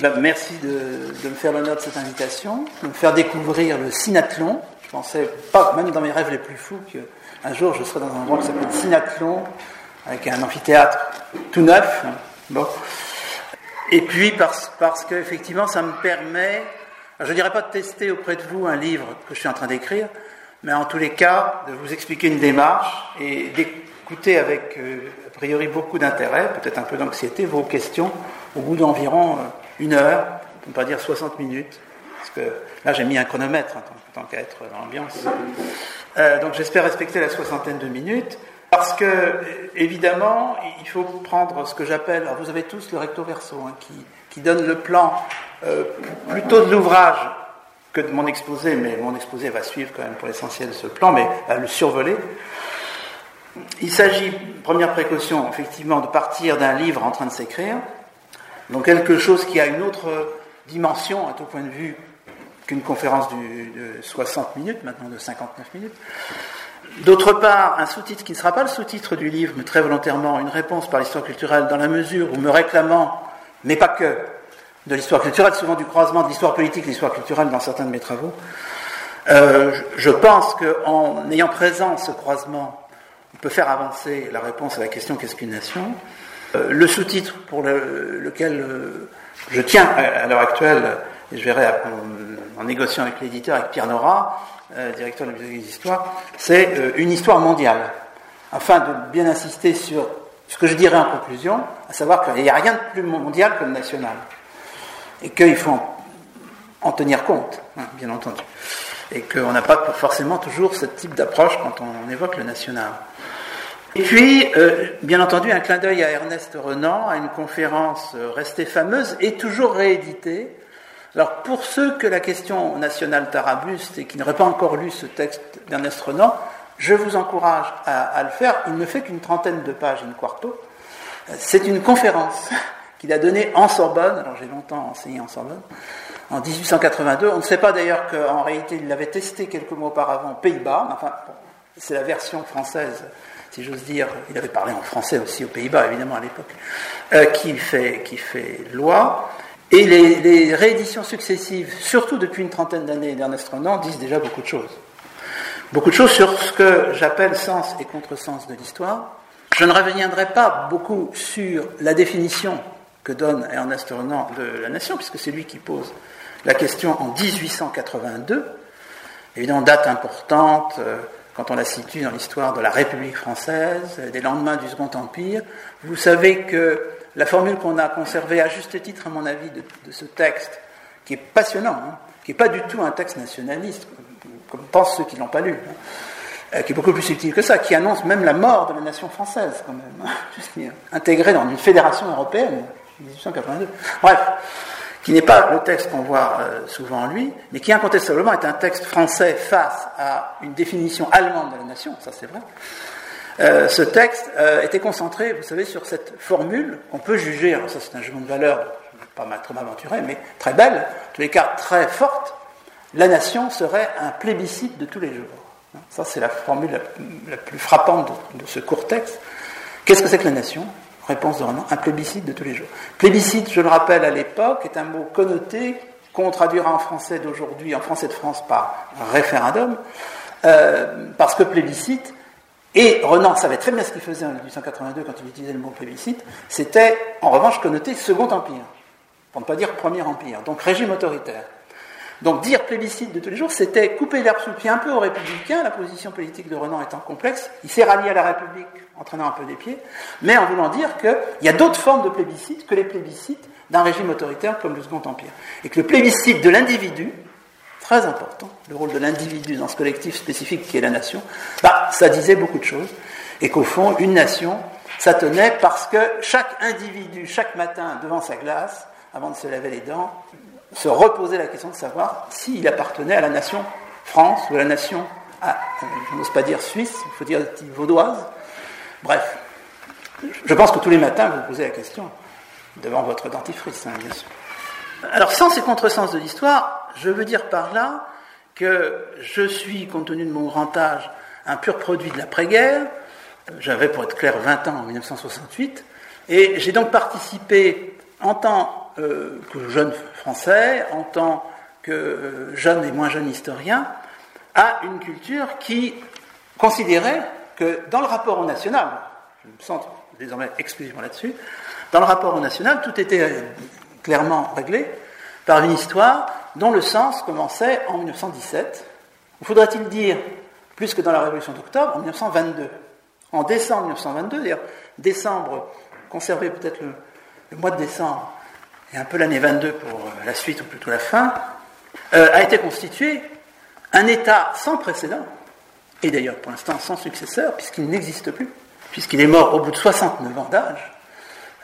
Ben, merci de, me faire l'honneur de cette invitation, de me faire découvrir le Synathlon. Je pensais pas, même dans mes rêves les plus fous, qu'un jour je serais dans un endroit qui s'appelle Synathlon, avec un amphithéâtre tout neuf. Bon. Et puis parce, parce qu'effectivement, ça me permet, je ne dirais pas de tester auprès de vous un livre que je suis en train d'écrire, mais en tous les cas, de vous expliquer une démarche et d'écouter avec, euh, a priori, beaucoup d'intérêt, peut-être un peu d'anxiété, vos questions au bout d'environ euh, une heure, pour ne pas dire 60 minutes, parce que là j'ai mis un chronomètre, hein, tant, qu'à être dans l'ambiance. Euh, donc j'espère respecter la soixantaine de minutes, parce que, évidemment, il faut prendre ce que j'appelle, vous avez tous le recto verso, hein, qui, donne le plan euh, plutôt de l'ouvrage que de mon exposé, mais mon exposé va suivre quand même pour l'essentiel ce plan, mais à le survoler. Il s'agit, première précaution, effectivement, de partir d'un livre en train de s'écrire, donc quelque chose qui a une autre dimension, à tout point de vue, qu'une conférence de 60 minutes, maintenant de 59 minutes. D'autre part, un sous-titre qui ne sera pas le sous-titre du livre, mais très volontairement une réponse par l'histoire culturelle, dans la mesure où me réclamant, mais pas que, de l'histoire culturelle, souvent du croisement de l'histoire politique et de l'histoire culturelle dans certains de mes travaux, euh, je pense qu'en ayant présent ce croisement, on peut faire avancer la réponse à la question qu'est-ce qu'une nation? Le sous-titre pour lequel euh, je tiens à, l'heure actuelle, et je verrai en, négociant avec l'éditeur, avec Pierre Nora, euh, directeur de la Bibliothèque d'Histoire, c'est une histoire mondiale, afin de bien insister sur ce que je dirais en conclusion, à savoir qu'il n'y a rien de plus mondial que le national, et qu'il faut en, tenir compte, hein, bien entendu, et qu'on n'a pas forcément toujours ce type d'approche quand on évoque le national. Et puis, euh, bien entendu, un clin d'œil à Ernest Renan, à une conférence euh, restée fameuse et toujours rééditée. Alors, pour ceux que la question nationale tarabuste et qui n'auraient pas encore lu ce texte d'Ernest Renan, je vous encourage à, le faire. Il ne fait qu'une trentaine de pages, une quarto. C'est une conférence qu'il a donnée en Sorbonne. Alors, j'ai longtemps enseigné en Sorbonne. En 1882. On ne sait pas d'ailleurs qu'en réalité, il l'avait testé quelques mois auparavant aux Pays-Bas. Enfin, c'est la version française si j'ose dire, il avait parlé en français aussi aux Pays-Bas, évidemment, à l'époque, euh, qui, fait, qui fait loi. Et les, rééditions successives, surtout depuis une trentaine d'années d'Ernest Renan, disent déjà beaucoup de choses. Beaucoup de choses sur ce que j'appelle sens et contresens de l'histoire. Je ne reviendrai pas beaucoup sur la définition que donne Ernest Renan de la nation, puisque c'est lui qui pose la question en 1882. Évidemment, date importante, euh, quand on la situe dans l'histoire de la République française, des lendemains du Second Empire. Vous savez que la formule qu'on a conservée à juste titre, à mon avis, de, ce texte, qui est passionnant, hein, qui n'est pas du tout un texte nationaliste, comme, pensent ceux qui ne l'ont pas lu, hein, euh, qui est beaucoup plus subtil que ça, qui annonce même la mort de la nation française, quand même, hein, intégrée dans une fédération européenne, 1882. Bref, qui n'est pas le texte qu'on voit euh, souvent en lui, mais qui incontestablement est un texte français face à une définition allemande de la nation, ça c'est vrai. Euh, ce texte euh, était concentré, vous savez, sur cette formule qu'on peut juger, alors ça c'est un jugement de valeur, je ne vais pas trop m'aventurer, mais très belle, en tous les cas très forte, la nation serait un plébiscite de tous les jours. Ça c'est la formule la, plus frappante de ce court texte. Qu'est-ce que c'est que la nation? Réponse de Renan, un plébiscite de tous les jours. Plébiscite, je le rappelle à l'époque, est un mot connoté qu'on traduira en français d'aujourd'hui, en français de France, par référendum, euh, parce que plébiscite, et Renan savait très bien ce qu'il faisait en 1882 quand il utilisait le mot plébiscite, c'était en revanche connoté Second Empire, pour ne pas dire Premier Empire, donc régime autoritaire. Donc dire plébiscite de tous les jours, c'était couper l'herbe sous le pied un peu aux républicains, la position politique de Renan étant complexe. Il s'est rallié à la République en traînant un peu des pieds, mais en voulant dire qu'il y a d'autres formes de plébiscite que les plébiscites d'un régime autoritaire comme le Second Empire. Et que le plébiscite de l'individu, très important, le rôle de l'individu dans ce collectif spécifique qui est la nation, bah, ça disait beaucoup de choses. Et qu'au fond, une nation, ça tenait parce que chaque individu, chaque matin, devant sa glace, avant de se laver les dents, se reposer la question de savoir s'il appartenait à la nation France ou à la nation, je n'ose pas dire suisse, il faut dire vaudoise. Bref, je pense que tous les matins vous vous posez la question devant votre dentifrice, hein, bien sûr. Alors, sans ces contresens de l'histoire, je veux dire par là que je suis, compte tenu de mon grand âge, un pur produit de l'après-guerre. J'avais, pour être clair, 20 ans en 1968, et j'ai donc participé en tant euh, que jeune français, en tant que euh, jeune et moins jeune historien, à une culture qui considérait que dans le rapport au national, je me centre désormais exclusivement là-dessus, dans le rapport au national, tout était clairement réglé par une histoire dont le sens commençait en 1917. Ou faudrait-il dire, plus que dans la Révolution d'octobre, en 1922. En décembre 1922, d'ailleurs, décembre, conservé peut-être le, mois de décembre, et un peu l'année 22 pour euh, la suite, ou plutôt la fin, euh, a été constitué un État sans précédent, et d'ailleurs pour l'instant sans successeur, puisqu'il n'existe plus, puisqu'il est mort au bout de 69 ans d'âge,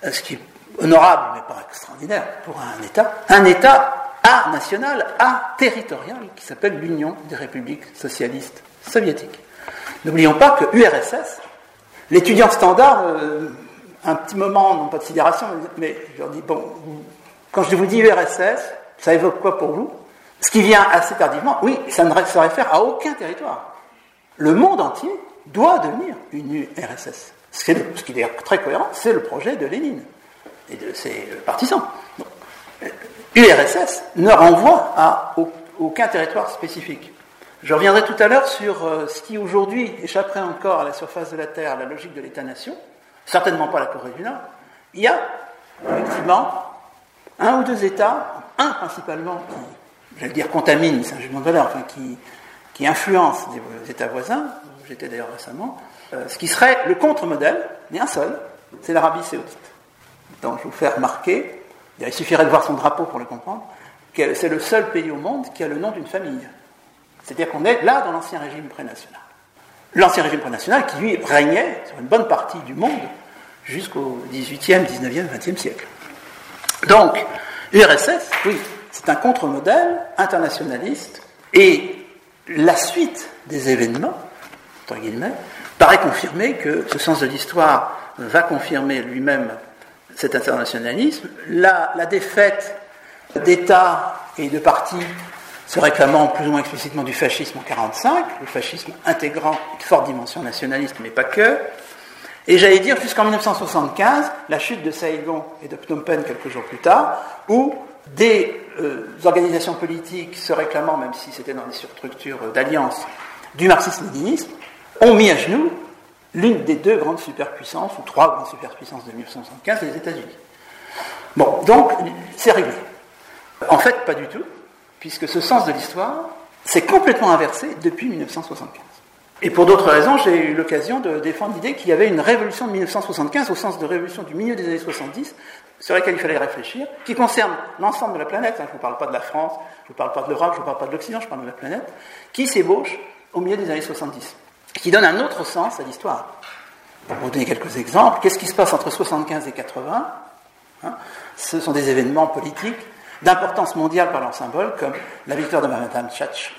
euh, ce qui est honorable mais pas extraordinaire pour un État, un État à national, à territorial, qui s'appelle l'Union des républiques socialistes soviétiques. N'oublions pas que URSS, l'étudiant standard, un petit moment, non pas de sidération, mais je leur dis, bon, quand je vous dis URSS, ça évoque quoi pour vous? Ce qui vient assez tardivement, oui, ça ne se réfère à aucun territoire. Le monde entier doit devenir une URSS. Ce qui est, très cohérent, c'est le projet de Lénine et de ses partisans. URSS ne renvoie à aucun territoire spécifique. Je reviendrai tout à l'heure sur euh, ce qui aujourd'hui échapperait encore à la surface de la Terre, la logique de l'État-nation, certainement pas la Corée du Nord. Il y a effectivement un ou deux États, un principalement qui, j'allais dire, contamine, c'est un jugement de valeur, enfin qui, influence des États voisins, j'étais d'ailleurs récemment, euh, ce qui serait le contre-modèle, mais un seul, c'est l'Arabie saoudite. Donc je vous fais remarquer il suffirait de voir son drapeau pour le comprendre, c'est le seul pays au monde qui a le nom d'une famille. C'est-à-dire qu'on est là dans l'ancien régime prénational. L'ancien régime prénational qui, lui, régnait sur une bonne partie du monde jusqu'au 18e, 19e, 20e siècle. Donc, l'URSS, oui, c'est un contre-modèle internationaliste et la suite des événements, entre guillemets, paraît confirmer que ce sens de l'histoire va confirmer lui-même cet internationalisme, la, défaite d'États et de partis se réclamant plus ou moins explicitement du fascisme en 1945, le fascisme intégrant une forte dimension nationaliste, mais pas que, et j'allais dire jusqu'en 1975, la chute de Saigon et de Phnom Penh quelques jours plus tard, où des euh, organisations politiques se réclamant, même si c'était dans des structures d'alliance, du marxisme-léninisme, ont mis à genoux l'une des deux grandes superpuissances, ou trois grandes superpuissances de 1975, les États-Unis. Bon, donc, c'est réglé. En fait, pas du tout, puisque ce sens de l'histoire s'est complètement inversé depuis 1975. Et pour d'autres raisons, j'ai eu l'occasion de défendre l'idée qu'il y avait une révolution de 1975, au sens de révolution du milieu des années 70, sur laquelle il fallait réfléchir, qui concerne l'ensemble de la planète. Hein, je ne vous parle pas de la France, je ne vous parle pas de l'Europe, je ne vous parle pas de l'Occident, je parle de la planète, qui s'ébauche au milieu des années 70 qui donne un autre sens à l'histoire. Pour vous donner quelques exemples, qu'est-ce qui se passe entre 75 et 80 hein Ce sont des événements politiques d'importance mondiale par leur symbole, comme la victoire de Madame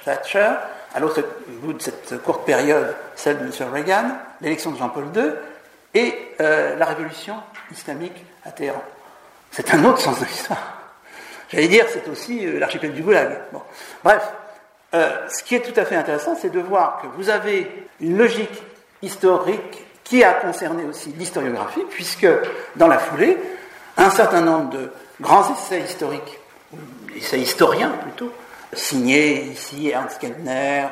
Thatcher, à l'autre bout de cette courte période, celle de M. Reagan, l'élection de Jean-Paul II, et euh, la révolution islamique à Téhéran. C'est un autre sens de l'histoire. J'allais dire, c'est aussi euh, l'archipel du Goulag. Bon. Bref, euh, ce qui est tout à fait intéressant, c'est de voir que vous avez une logique historique qui a concerné aussi l'historiographie, puisque dans la foulée, un certain nombre de grands essais historiques, essais historiens plutôt, signés ici Ernst Kellner,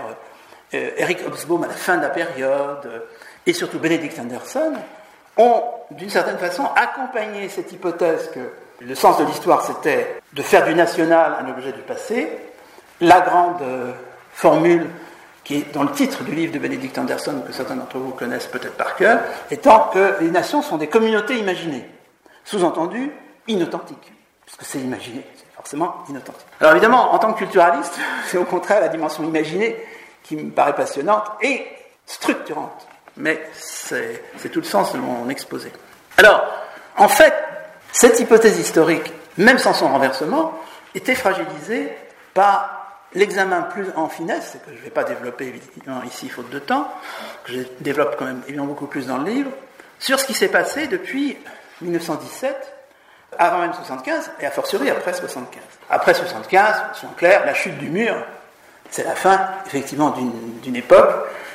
euh, Eric Hobsbawm à la fin de la période, et surtout Benedict Anderson, ont d'une certaine façon accompagné cette hypothèse que le sens de l'histoire c'était de faire du national un objet du passé, la grande euh, formule qui est dans le titre du livre de Benedict Anderson, que certains d'entre vous connaissent peut-être par cœur, étant que les nations sont des communautés imaginées. Sous-entendu, inauthentiques, puisque c'est imaginé, forcément. Alors évidemment, en tant que culturaliste, c'est au contraire la dimension imaginée qui me paraît passionnante et structurante. Mais c'est tout le sens de mon exposé. Alors, en fait, cette hypothèse historique, même sans son renversement, était fragilisée par l'examen plus en finesse, que je ne vais pas développer évidemment ici faute de temps, que je développe quand même évidemment beaucoup plus dans le livre, sur ce qui s'est passé depuis 1917, avant même 75, et a fortiori après 75. Après 75, soyons clairs, la chute du mur, c'est la fin effectivement d'une époque,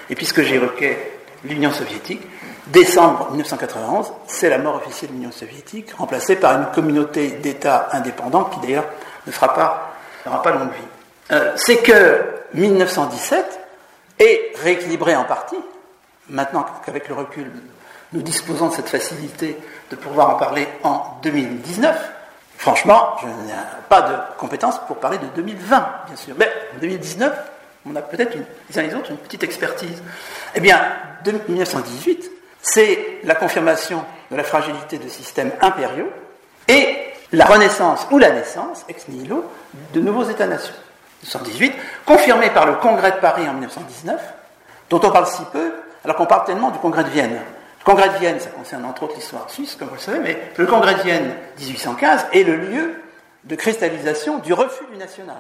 et puisque j'évoquais l'Union soviétique, Décembre 1991, c'est la mort officielle de l'Union soviétique, remplacée par une communauté d'États indépendants qui d'ailleurs ne fera pas, pas longue vie. Euh, c'est que 1917 est rééquilibré en partie, maintenant qu'avec le recul, nous disposons de cette facilité de pouvoir en parler en 2019. Franchement, je n'ai pas de compétences pour parler de 2020, bien sûr. Mais en 2019, on a peut-être les uns les autres une petite expertise. Eh bien, 1918, c'est la confirmation de la fragilité de systèmes impériaux et la renaissance ou la naissance, ex nihilo, de nouveaux États-nations. 1918, confirmé par le Congrès de Paris en 1919, dont on parle si peu, alors qu'on parle tellement du Congrès de Vienne. Le Congrès de Vienne, ça concerne entre autres l'histoire suisse, comme vous le savez, mais le Congrès de Vienne 1815 est le lieu de cristallisation du refus du national.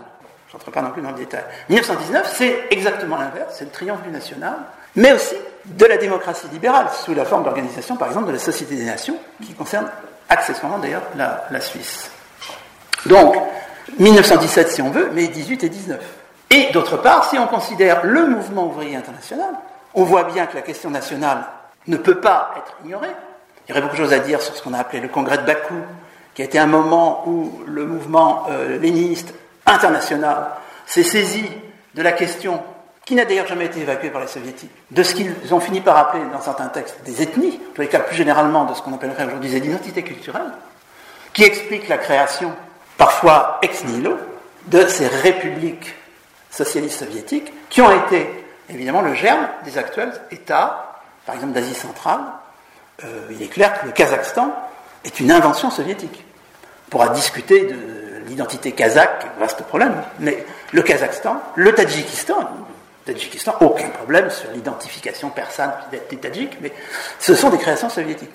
Je n'entre pas non plus dans le détail. 1919, c'est exactement l'inverse, c'est le triomphe du national, mais aussi de la démocratie libérale, sous la forme d'organisation, par exemple, de la Société des Nations, qui concerne accessoirement d'ailleurs la, la Suisse. Donc, 1917 si on veut, mais 18 et 19. Et d'autre part, si on considère le mouvement ouvrier international, on voit bien que la question nationale ne peut pas être ignorée. Il y aurait beaucoup de choses à dire sur ce qu'on a appelé le congrès de Bakou, qui a été un moment où le mouvement euh, léniniste international s'est saisi de la question, qui n'a d'ailleurs jamais été évacuée par les soviétiques, de ce qu'ils ont fini par appeler dans certains textes des ethnies, en tous les cas plus généralement de ce qu'on appellerait aujourd'hui des identités culturelles, qui expliquent la création, parfois ex nihilo, de ces républiques socialistes soviétiques, qui ont été évidemment le germe des actuels États, par exemple d'Asie centrale. Euh, il est clair que le Kazakhstan est une invention soviétique. On pourra discuter de l'identité kazakh, vaste problème, mais le Kazakhstan, le Tadjikistan, Tadjikistan, aucun problème sur l'identification persane des Tadjiks, mais ce sont des créations soviétiques.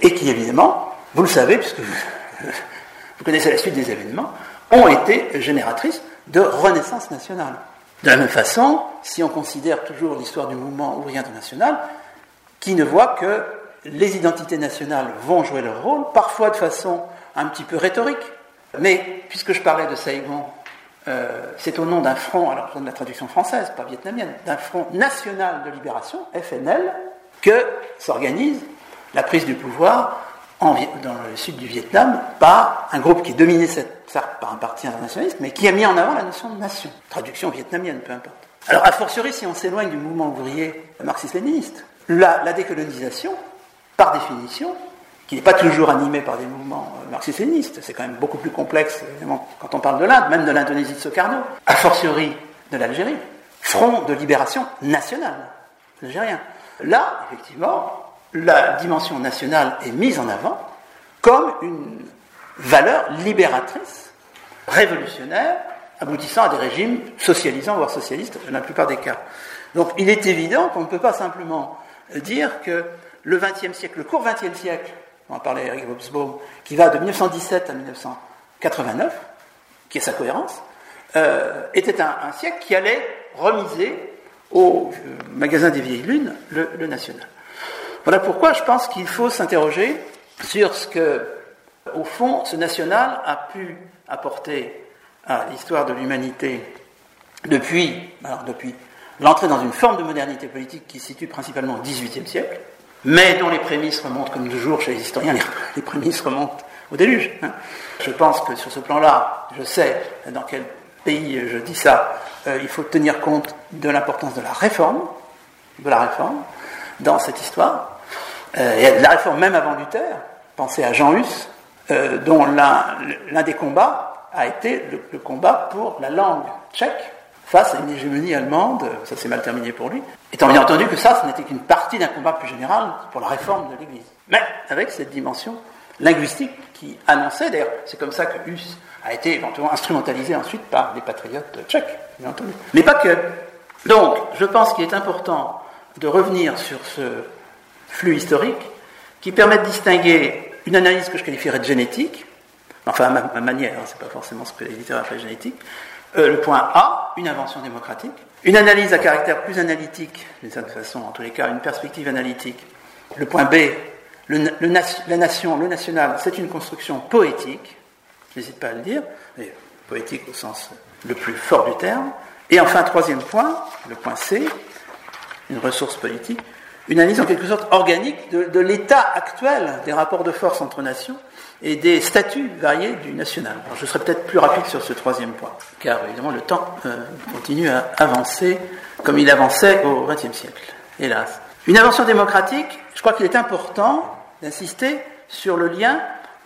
Et qui, évidemment, vous le savez, puisque vous connaissez la suite des événements, ont été génératrices de renaissance nationale. De la même façon, si on considère toujours l'histoire du mouvement ouvrier international, qui ne voit que les identités nationales vont jouer leur rôle, parfois de façon un petit peu rhétorique. Mais puisque je parlais de Saigon, euh, c'est au nom d'un front, alors je donne la traduction française, pas vietnamienne, d'un front national de libération, FNL, que s'organise la prise du pouvoir dans le sud du Vietnam par un groupe qui dominait cette, par un parti internationaliste, mais qui a mis en avant la notion de nation. Traduction vietnamienne, peu importe. Alors, a fortiori, si on s'éloigne du mouvement ouvrier marxiste-léniniste, la, décolonisation, par définition, qui n'est pas toujours animé par des mouvements euh, marxistes-lénistes, c'est quand même beaucoup plus complexe, évidemment, quand on parle de l'Inde, même de l'Indonésie de Sokarno, a fortiori de l'Algérie, front de libération nationale algérien. Là, effectivement, la dimension nationale est mise en avant comme une valeur libératrice, révolutionnaire, aboutissant à des régimes socialisants, voire socialistes, dans la plupart des cas. Donc il est évident qu'on ne peut pas simplement dire que le XXe siècle, le court XXe siècle, on en parlait Eric Hobsbawm, qui va de 1917 à 1989, qui est sa cohérence, euh, était un, siècle qui allait remiser au magasin des vieilles lunes le national. Voilà pourquoi je pense qu'il faut s'interroger sur ce que, au fond, ce national a pu apporter à l'histoire de l'humanité depuis, alors depuis l'entrée dans une forme de modernité politique qui se situe principalement au XVIIIe siècle, mais dont les prémices remontent, comme toujours chez les historiens, les, prémices remontent au déluge. Hein. Je pense que sur ce plan-là, je sais dans quel pays je dis ça, euh, il faut tenir compte de l'importance de la réforme, de la réforme, dans cette histoire. Euh, la réforme même avant Luther, pensez à Jean Hus, euh, dont l'un des combats a été le, combat pour la langue tchèque face à une hégémonie allemande, ça s'est mal terminé pour lui, étant bien entendu que ça, ce n'était qu'une partie d'un combat plus général pour la réforme de l'Église. Mais avec cette dimension linguistique qui annonçait, d'ailleurs, c'est comme ça que Hus a été éventuellement instrumentalisé ensuite par les patriotes tchèques, bien entendu. Mais pas que. Donc, je pense qu'il est important de revenir sur ce flux historique qui permet de distinguer une analyse que je qualifierais de génétique, enfin à ma, manière, hein, c'est pas forcément ce que les littéraires appellent génétique, euh, le point A, une invention démocratique, une analyse à caractère plus analytique, d'une certaine façon, en tous les cas, une perspective analytique. Le point B, la nation, le national, c'est une construction poétique, je n'hésite pas à le dire, mais poétique au sens le plus fort du terme. Et enfin, troisième point, le point C, une ressource politique, une analyse en quelque sorte organique de, l'état actuel des rapports de force entre nations et des statuts variés du national. je serai peut-être plus rapide sur ce troisième point, car évidemment le temps euh, continue à avancer comme il avançait au XXe siècle, hélas. Une invention démocratique, je crois qu'il est important d'insister sur le lien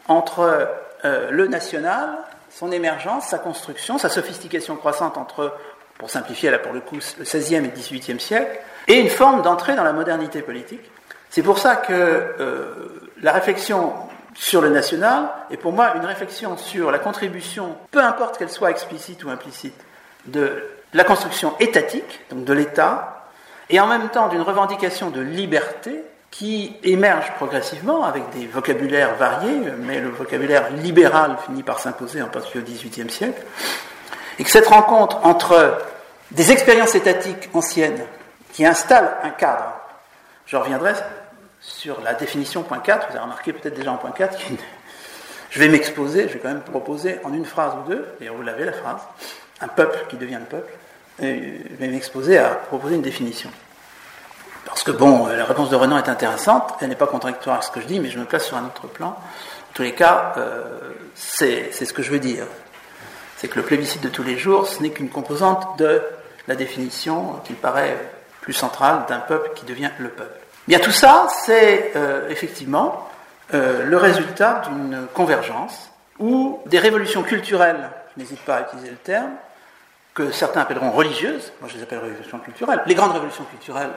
entre euh, le national, son émergence, sa construction, sa sophistication croissante entre, pour simplifier là pour le coup, le XVIe et le XVIIIe siècle, et une forme d'entrée dans la modernité politique. C'est pour ça que euh, la réflexion sur le national est pour moi une réflexion sur la contribution, peu importe qu'elle soit explicite ou implicite, de la construction étatique, donc de l'État, et en même temps d'une revendication de liberté qui émerge progressivement avec des vocabulaires variés, mais le vocabulaire libéral finit par s'imposer en particulier au XVIIIe siècle, et que cette rencontre entre des expériences étatiques anciennes qui installent un cadre, je reviendrai sur la définition point 4, vous avez remarqué peut-être déjà en point 4, je vais m'exposer, je vais quand même proposer en une phrase ou deux, et vous l'avez la phrase, un peuple qui devient le peuple, je vais m'exposer à proposer une définition. Parce que bon, la réponse de Renan est intéressante, elle n'est pas contradictoire avec ce que je dis, mais je me place sur un autre plan. En tous les cas, euh, c'est ce que je veux dire. C'est que le plébiscite de tous les jours, ce n'est qu'une composante de la définition qui paraît plus centrale d'un peuple qui devient le peuple. Bien tout ça, c'est euh, effectivement le résultat d'une convergence ou des révolutions culturelles, je n'hésite pas à utiliser le terme, que certains appelleront religieuses, moi je les appelle révolutions culturelles. Les grandes révolutions culturelles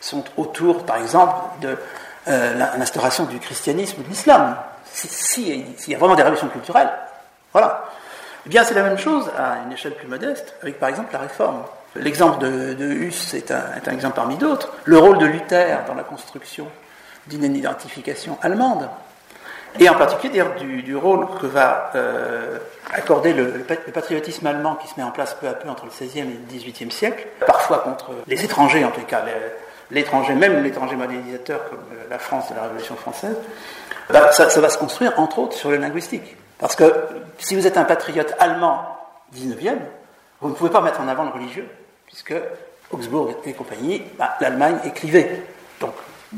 sont autour, par exemple, de euh, l'instauration du christianisme ou de l'islam. S'il y a vraiment des révolutions culturelles, voilà. Eh bien, c'est la même chose à une échelle plus modeste, avec par exemple la réforme. L'exemple de, de Huss est un, exemple parmi d'autres. Le rôle de Luther dans la construction d'une identification allemande, et en particulier du, du, rôle que va euh, accorder le, patriotisme allemand qui se met en place peu à peu entre le XVIe et le XVIIIe siècle, parfois contre les étrangers en tout cas, l'étranger, même l'étranger modernisateur comme euh, la France de la Révolution française, bah, ça, va se construire entre autres sur le linguistique. Parce que si vous êtes un patriote allemand 19e, vous ne pouvez pas mettre en avant le religieux, puisque Augsbourg et compagnie, bah, l'Allemagne écrivait. Donc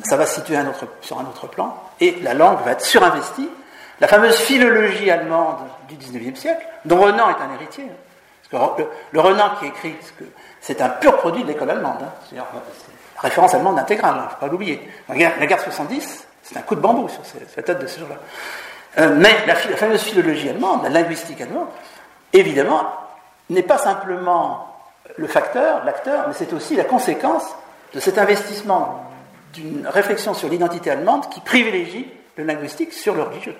ça va se situer sur un autre plan, et la langue va être surinvestie. La fameuse philologie allemande du 19e siècle, dont Renan est un héritier. Parce que le, Renan qui écrit, c'est un pur produit de l'école allemande. Hein. C'est la référence allemande intégrale, il ne faut pas l'oublier. La guerre, 70, c'est un coup de bambou sur la tête de ce jour-là. Euh, mais la, fameuse philologie allemande, la linguistique allemande, évidemment, n'est pas simplement le facteur, l'acteur, mais c'est aussi la conséquence de cet investissement d'une réflexion sur l'identité allemande qui privilégie le linguistique sur le religieux.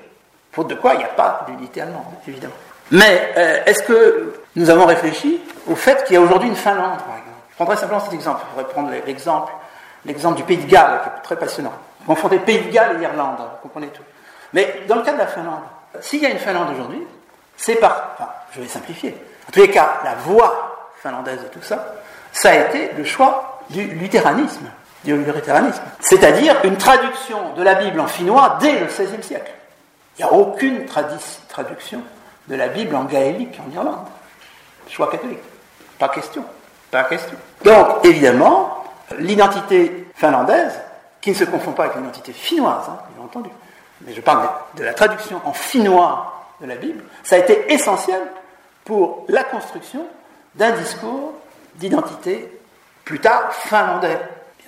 Faute de quoi, il n'y a pas d'unité allemande, évidemment. Mais euh, est-ce que nous avons réfléchi au fait qu'il y a aujourd'hui une Finlande, par exemple? Je prendrai simplement cet exemple. Je pourrais prendre l'exemple, du Pays de Galles, qui est très passionnant. Confondez Pays de Galles et Irlande, vous comprenez tout. Mais dans le cas de la Finlande, s'il y a une Finlande aujourd'hui, c'est par, enfin, je vais simplifier. En tous les cas, la voie finlandaise de tout ça, ça a été le choix du luthéranisme du luthéranisme, c'est-à-dire une traduction de la Bible en finnois dès le XVIe siècle. Il n'y a aucune traduction de la Bible en gaélique en Irlande. Choix catholique. Pas question. Pas question. Donc, évidemment, l'identité finlandaise, qui ne se confond pas avec l'identité finnoise, hein, bien entendu, mais je parle de la traduction en finnois de la Bible, ça a été essentiel pour la construction d'un discours d'identité plus tard finlandais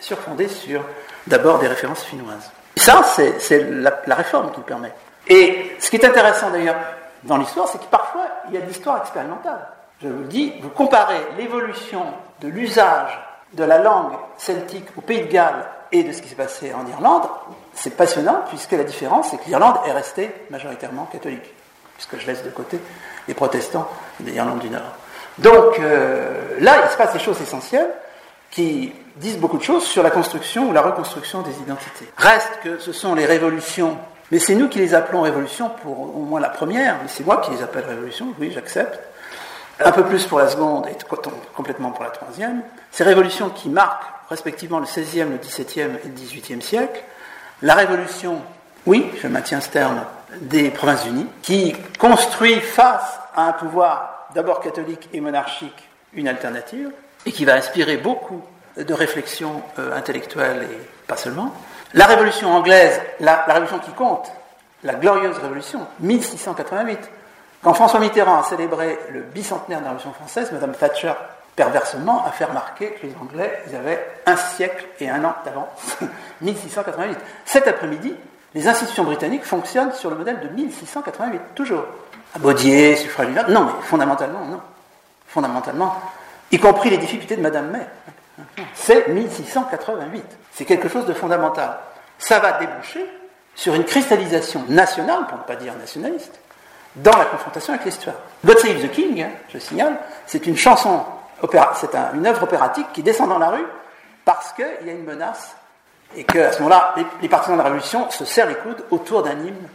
sûr fondée sur d'abord des références finnoises. Ça, c'est la, réforme qui le permet. Et ce qui est intéressant d'ailleurs dans l'histoire, c'est que parfois, il y a de l'histoire expérimentale. Je vous le dis, vous comparez l'évolution de l'usage de la langue celtique au Pays de Galles et de ce qui s'est passé en Irlande, c'est passionnant, puisque la différence, c'est que l'Irlande est restée majoritairement catholique, puisque je laisse de côté les protestants de l'Irlande du Nord. Donc euh, là, il se passe des choses essentielles qui disent beaucoup de choses sur la construction ou la reconstruction des identités. Reste que ce sont les révolutions, mais c'est nous qui les appelons révolutions pour au moins la première, mais c'est moi qui les appelle révolutions, oui, j'accepte. Un peu plus pour la seconde et complètement pour la troisième. Ces révolutions qui marquent respectivement le XVIe, le XVIIe et le XVIIIe siècle. La révolution, oui, je maintiens ce terme, des Provinces-Unies, qui construit face à un pouvoir d'abord catholique et monarchique une alternative, et qui va inspirer beaucoup de réflexion euh, intellectuelle et pas seulement. La révolution anglaise, la, la révolution qui compte, la glorieuse révolution, 1688. Quand François Mitterrand a célébré le bicentenaire de la Révolution française, Madame Thatcher, perversement, a fait remarquer que les Anglais, ils avaient un siècle et un an d'avance, 1688. Cet après-midi, les institutions britanniques fonctionnent sur le modèle de 1688, toujours. Baudier, suffrage non, mais fondamentalement, non. Fondamentalement, y compris les difficultés de Madame May. C'est 1688. C'est quelque chose de fondamental. Ça va déboucher sur une cristallisation nationale, pour ne pas dire nationaliste, dans la confrontation avec l'histoire. God Save the King, hein, je signale, c'est une chanson, c'est une œuvre opératique qui descend dans la rue parce qu'il y a une menace et qu'à ce moment-là, les, partisans de la Révolution se serrent les coudes autour d'un hymne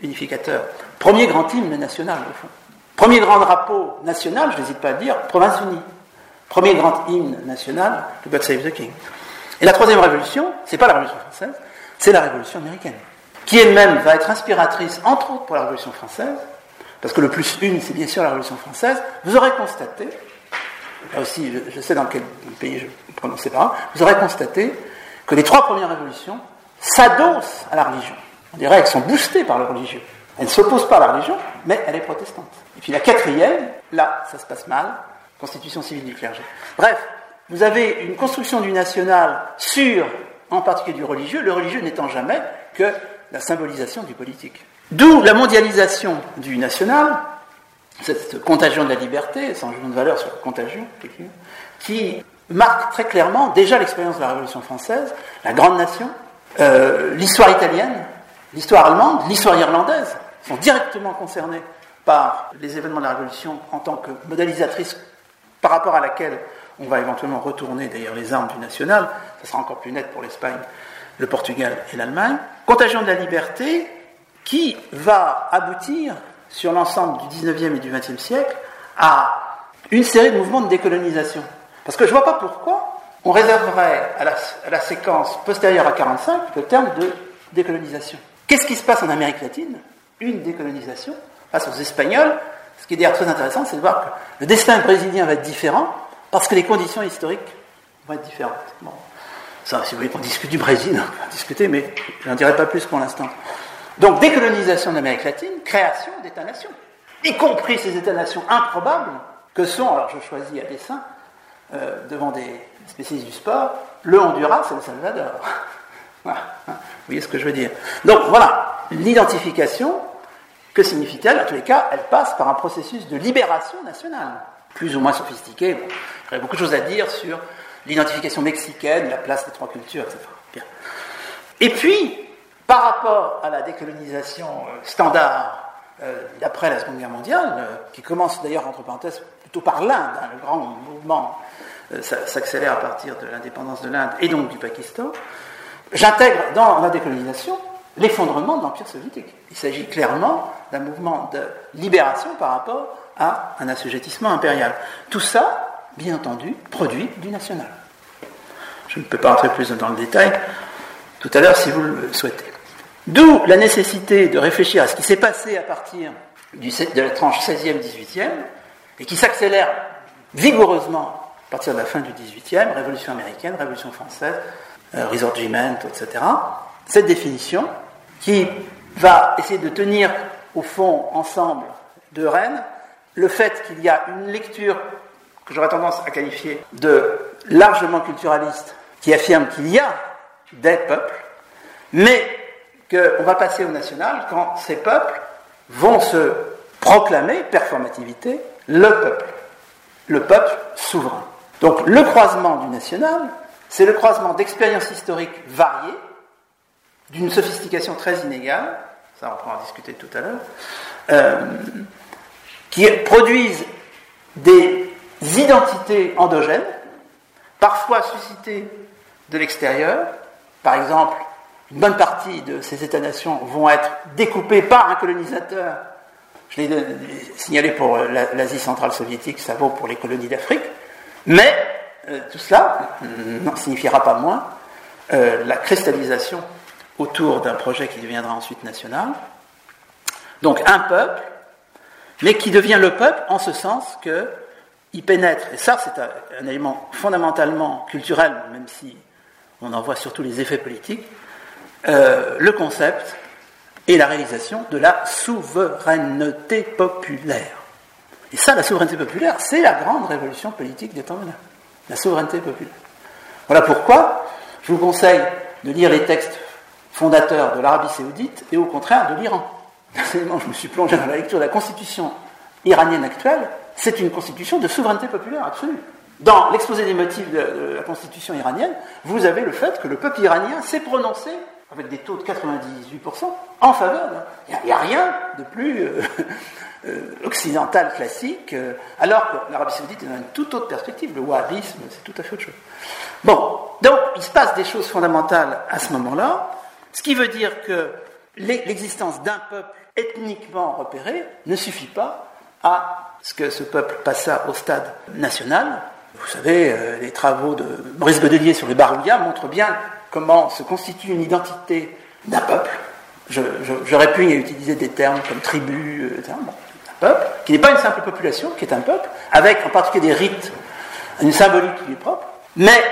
unificateur. Premier grand hymne national, au fond. Premier grand drapeau national, je n'hésite pas à dire, Province unie. Premier grand hymne national, God Save the King. Et la troisième révolution, c'est pas la révolution française, c'est la révolution américaine, qui elle-même va être inspiratrice, entre autres pour la révolution française, parce que le plus une, c'est bien sûr la révolution française. Vous aurez constaté, là aussi, je, sais dans quel pays je prononce pas, vous aurez constaté que les trois premières révolutions s'adossent à la religion. On dirait qu'elles sont boostées par le religieux. Elle ne s'oppose pas à la religion, mais elle est protestante. Et puis la quatrième, là, ça se passe mal, constitution civile du clergé. Bref, vous avez une construction du national sur, en particulier du religieux, le religieux n'étant jamais que la symbolisation du politique. D'où la mondialisation du national, cette contagion de la liberté, sans jugement de valeur sur la contagion, qui marque très clairement déjà l'expérience de la Révolution française, la grande nation, euh, l'histoire italienne, l'histoire allemande, l'histoire irlandaise sont directement concernés par les événements de la Révolution en tant que modélisatrice par rapport à laquelle on va éventuellement retourner d'ailleurs les armes du national, ça sera encore plus net pour l'Espagne, le Portugal et l'Allemagne. Contagion de la liberté qui va aboutir sur l'ensemble du 19e et du 20e siècle à une série de mouvements de décolonisation. Parce que je ne vois pas pourquoi on réserverait à la, séquence postérieure à 45 le terme de décolonisation. Qu'est-ce qui se passe en Amérique latine? Une décolonisation face aux Espagnols. Ce qui est d'ailleurs très intéressant, c'est de voir que le destin brésilien va être différent parce que les conditions historiques vont être différentes. Bon. Ça, si vous voulez qu'on discute du Brésil, on va discuter, mais je n'en dirai pas plus pour l'instant. Donc, décolonisation de l'Amérique latine, création d'États-nations, y compris ces États-nations improbables que sont, alors je choisis à dessein, euh, devant des spécialistes du sport, le Honduras et le Salvador. Vous voyez ce que je veux dire Donc voilà, l'identification, que signifie-t-elle En tous les cas, elle passe par un processus de libération nationale, plus ou moins sophistiqué. Bon, il y aurait beaucoup de choses à dire sur l'identification mexicaine, la place des trois cultures, etc. Et puis, par rapport à la décolonisation euh, standard euh, d'après la Seconde Guerre mondiale, qui commence d'ailleurs, entre parenthèses, plutôt par l'Inde, hein, le grand mouvement s'accélère à partir de l'indépendance de l'Inde et donc du Pakistan, J'intègre dans la décolonisation l'effondrement de l'Empire soviétique. Il s'agit clairement d'un mouvement de libération par rapport à un assujettissement impérial. Tout ça, bien entendu, produit du national. Je ne peux pas entrer plus dans le détail tout à l'heure si vous le souhaitez. D'où la nécessité de réfléchir à ce qui s'est passé à partir de la tranche 16e, 18e, et qui s'accélère vigoureusement à partir de la fin du 18e, Révolution américaine, Révolution française, euh, etc. Cette définition, qui va essayer de tenir au fond ensemble de Rennes le fait qu'il y a une lecture que j'aurais tendance à qualifier de largement culturaliste, qui affirme qu'il y a des peuples, mais qu'on va passer au national quand ces peuples vont se proclamer, performativité, le peuple, le peuple souverain. Donc le croisement du national c'est le croisement d'expériences historiques variées, d'une sophistication très inégale, ça on pourra en discuter tout à l'heure, euh, qui produisent des identités endogènes, parfois suscitées de l'extérieur. Par exemple, une bonne partie de ces États-nations vont être découpés par un colonisateur. Je l'ai signalé pour l'Asie centrale soviétique, ça vaut pour les colonies d'Afrique. Mais euh, tout cela ne signifiera pas moins euh, la cristallisation autour d'un projet qui deviendra ensuite national. Donc un peuple, mais qui devient le peuple en ce sens qu'il pénètre, et ça c'est un, élément fondamentalement culturel, même si on en voit surtout les effets politiques, euh, le concept et la réalisation de la souveraineté populaire. Et ça, la souveraineté populaire, c'est la grande révolution politique des temps modernes. La souveraineté populaire. Voilà pourquoi je vous conseille de lire les textes fondateurs de l'Arabie saoudite et au contraire de l'Iran. Personnellement, je me suis plongé dans la lecture de la constitution iranienne actuelle. C'est une constitution de souveraineté populaire absolue. Dans l'exposé des motifs de la constitution iranienne, vous avez le fait que le peuple iranien s'est prononcé avec des taux de 98% en faveur. Il n'y a, rien de plus euh, euh, occidental classique, euh, alors que l'Arabie saoudite est dans une toute autre perspective. Le wahhabisme, c'est tout à fait autre chose. Bon, donc il se passe des choses fondamentales à ce moment-là, ce qui veut dire que l'existence d'un peuple ethniquement repéré ne suffit pas à ce que ce peuple passa au stade national. Vous savez, les travaux de Maurice Godelier sur les Barouillas montrent bien comment se constitue une identité d'un peuple. J'aurais pu utiliser des termes comme tribu, euh, un peuple, qui n'est pas une simple population, qui est un peuple, avec en particulier des rites, une symbolique qui lui est propre, mais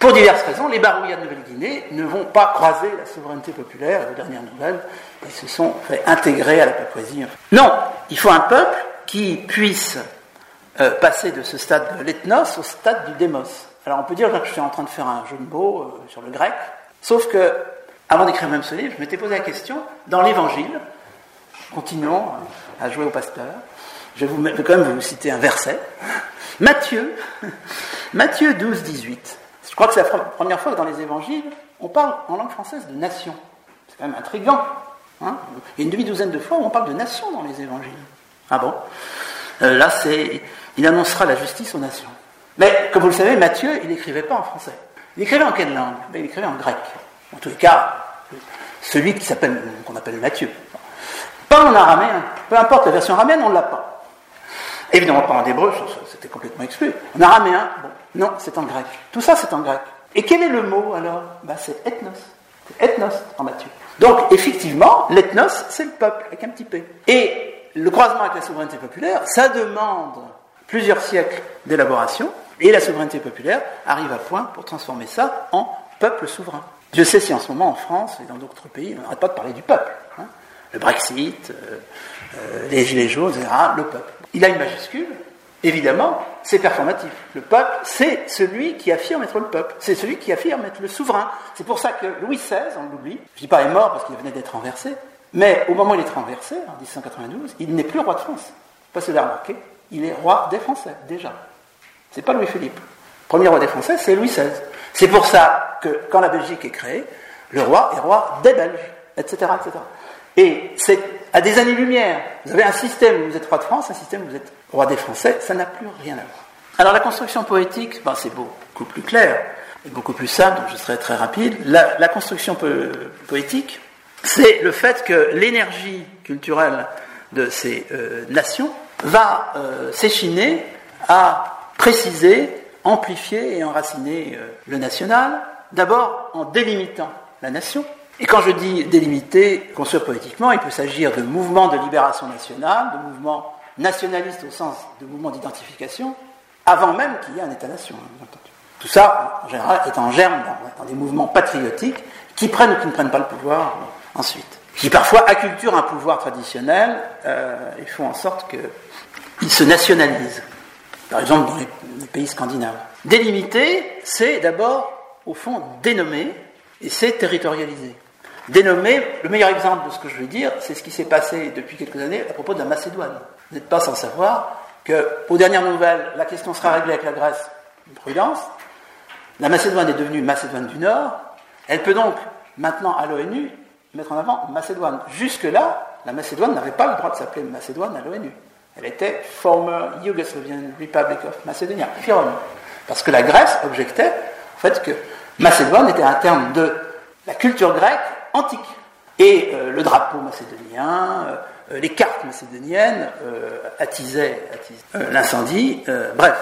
pour diverses raisons, les barouillas de Nouvelle-Guinée ne vont pas croiser la souveraineté populaire, la dernière nouvelle, ils se sont fait intégrer à la Papouasie. Non, il faut un peuple qui puisse euh, passer de ce stade de l'ethnos au stade du démos. Alors on peut dire que je suis en train de faire un jeu de mots euh, sur le grec, sauf que, avant d'écrire même ce livre, je m'étais posé la question, dans l'évangile, continuons à jouer au pasteur, je vais, quand même vous citer un verset, Matthieu, Matthieu 12, 18. Je crois que c'est la première fois que dans les évangiles, on parle en langue française de nation. C'est quand même intriguant. Hein Il y a une demi-douzaine de fois où on parle de nation dans les évangiles. Ah bon? Euh, Là, c'est. Il annoncera la justice aux nations. Mais, comme vous le savez, Matthieu, il n'écrivait pas en français. Il écrivait en quelle langue Il écrivait en grec. En tous les cas, celui qu'on appelle Matthieu. Pas en araméen. Peu importe la version araméenne, on ne l'a pas. Évidemment pas en hébreu, c'était complètement exclu. En araméen, bon, non, c'est en grec. Tout ça, c'est en grec. Et quel est le mot alors? Ben, C'est ethnos. C'est ethnos en Matthieu. Donc, effectivement, l'ethnos, c'est le peuple, avec un petit p. Et le croisement avec la souveraineté populaire, ça demande plusieurs siècles d'élaboration, et la souveraineté populaire arrive à point pour transformer ça en peuple souverain. Je sais si en ce moment en France et dans d'autres pays, on n'arrête pas de parler du peuple. Hein. Le Brexit, euh, euh, les Gilets jaunes, etc. Le peuple. Il a une majuscule, évidemment, c'est performatif. Le peuple, c'est celui qui affirme être le peuple. C'est celui qui affirme être le souverain. C'est pour ça que Louis XVI, on l'oublie, je dis pas est mort parce qu'il venait d'être renversé, mais au moment où il est renversé, en 1792, il n'est plus roi de France. Pas se l'a remarqué, il est roi des Français, déjà. C'est pas Louis-Philippe. Premier roi des Français, c'est Louis XVI. C'est pour ça que quand la Belgique est créée, le roi est roi des Belges, etc. etc. Et c'est à des années-lumière. Vous avez un système où vous êtes roi de France, un système où vous êtes roi des Français, ça n'a plus rien à voir. Alors la construction poétique, ben, c'est beaucoup plus clair et beaucoup plus simple, donc je serai très rapide. La, construction poétique, c'est le fait que l'énergie culturelle de ces euh, nations va euh, s'échiner à préciser, amplifier et enraciner euh, le national, d'abord en délimitant la nation. Et quand je dis délimiter, qu'on soit poétiquement, il peut s'agir de mouvements de libération nationale, de mouvements nationalistes au sens de mouvements d'identification, avant même qu'il y ait un État-nation. Tout ça, en général, est en germe dans, des mouvements patriotiques qui prennent ou qui ne prennent pas le pouvoir euh, ensuite. Qui parfois acculturent un pouvoir traditionnel euh, et font en sorte qu'il se nationalise par exemple dans les, pays scandinaves. Délimiter, c'est d'abord, au fond, dénommer, et c'est territorialiser. Dénommer, le meilleur exemple de ce que je veux dire, c'est ce qui s'est passé depuis quelques années à propos de la Macédoine. Vous n'êtes pas sans savoir que, aux dernières nouvelles, la question sera réglée avec la Grèce, une prudence. La Macédoine est devenue Macédoine du Nord. Elle peut donc, maintenant, à l'ONU, mettre en avant Macédoine. Jusque-là, la Macédoine n'avait pas le droit de s'appeler Macédoine à l'ONU. Elle était Former Yugoslavian Republic of Macedonia, FIROM. Parce que la Grèce objectait au fait que Macédoine était un terme de la culture grecque antique. Et euh, le drapeau macédonien, euh, les cartes macédoniennes euh, attisaient, l'incendie. bref,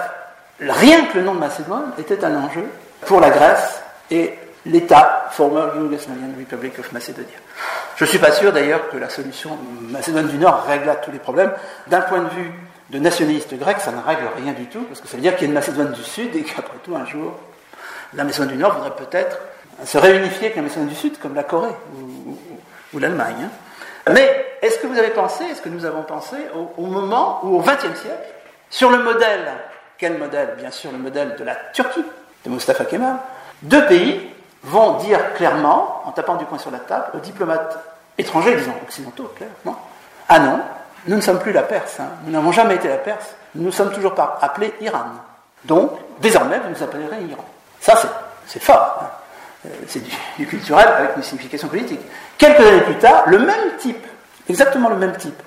rien que le nom de Macédoine était un enjeu pour la Grèce et l'État Former Yugoslavian Republic of Macedonia. Je ne suis pas sûr d'ailleurs que la solution Macédoine du Nord régla tous les problèmes. D'un point de vue de nationalistes grecs, ça ne règle rien du tout, parce que ça veut dire qu'il y a une Macédoine du Sud et qu'après tout, un jour, la Macédoine du Nord voudrait peut-être se réunifier avec la Macédoine du Sud, comme la Corée ou, l'Allemagne. Hein. Mais est-ce que vous avez pensé, est-ce que nous avons pensé au, moment où, au XXe siècle, sur le modèle, quel modèle? Bien sûr, le modèle de la Turquie, de Mustafa Kemal, deux pays vont dire clairement, en tapant du poing sur la table, aux diplomates étrangers, disons occidentaux, clairement, ah non, nous ne sommes plus la Perse, hein. nous n'avons jamais été la Perse, nous nous sommes toujours pas appelés Iran. Donc, désormais, vous nous appellerez Iran. Ça, c'est fort. Hein. Euh, c'est du, culturel avec une signification politique. Quelques années plus tard, le même type, exactement le même type,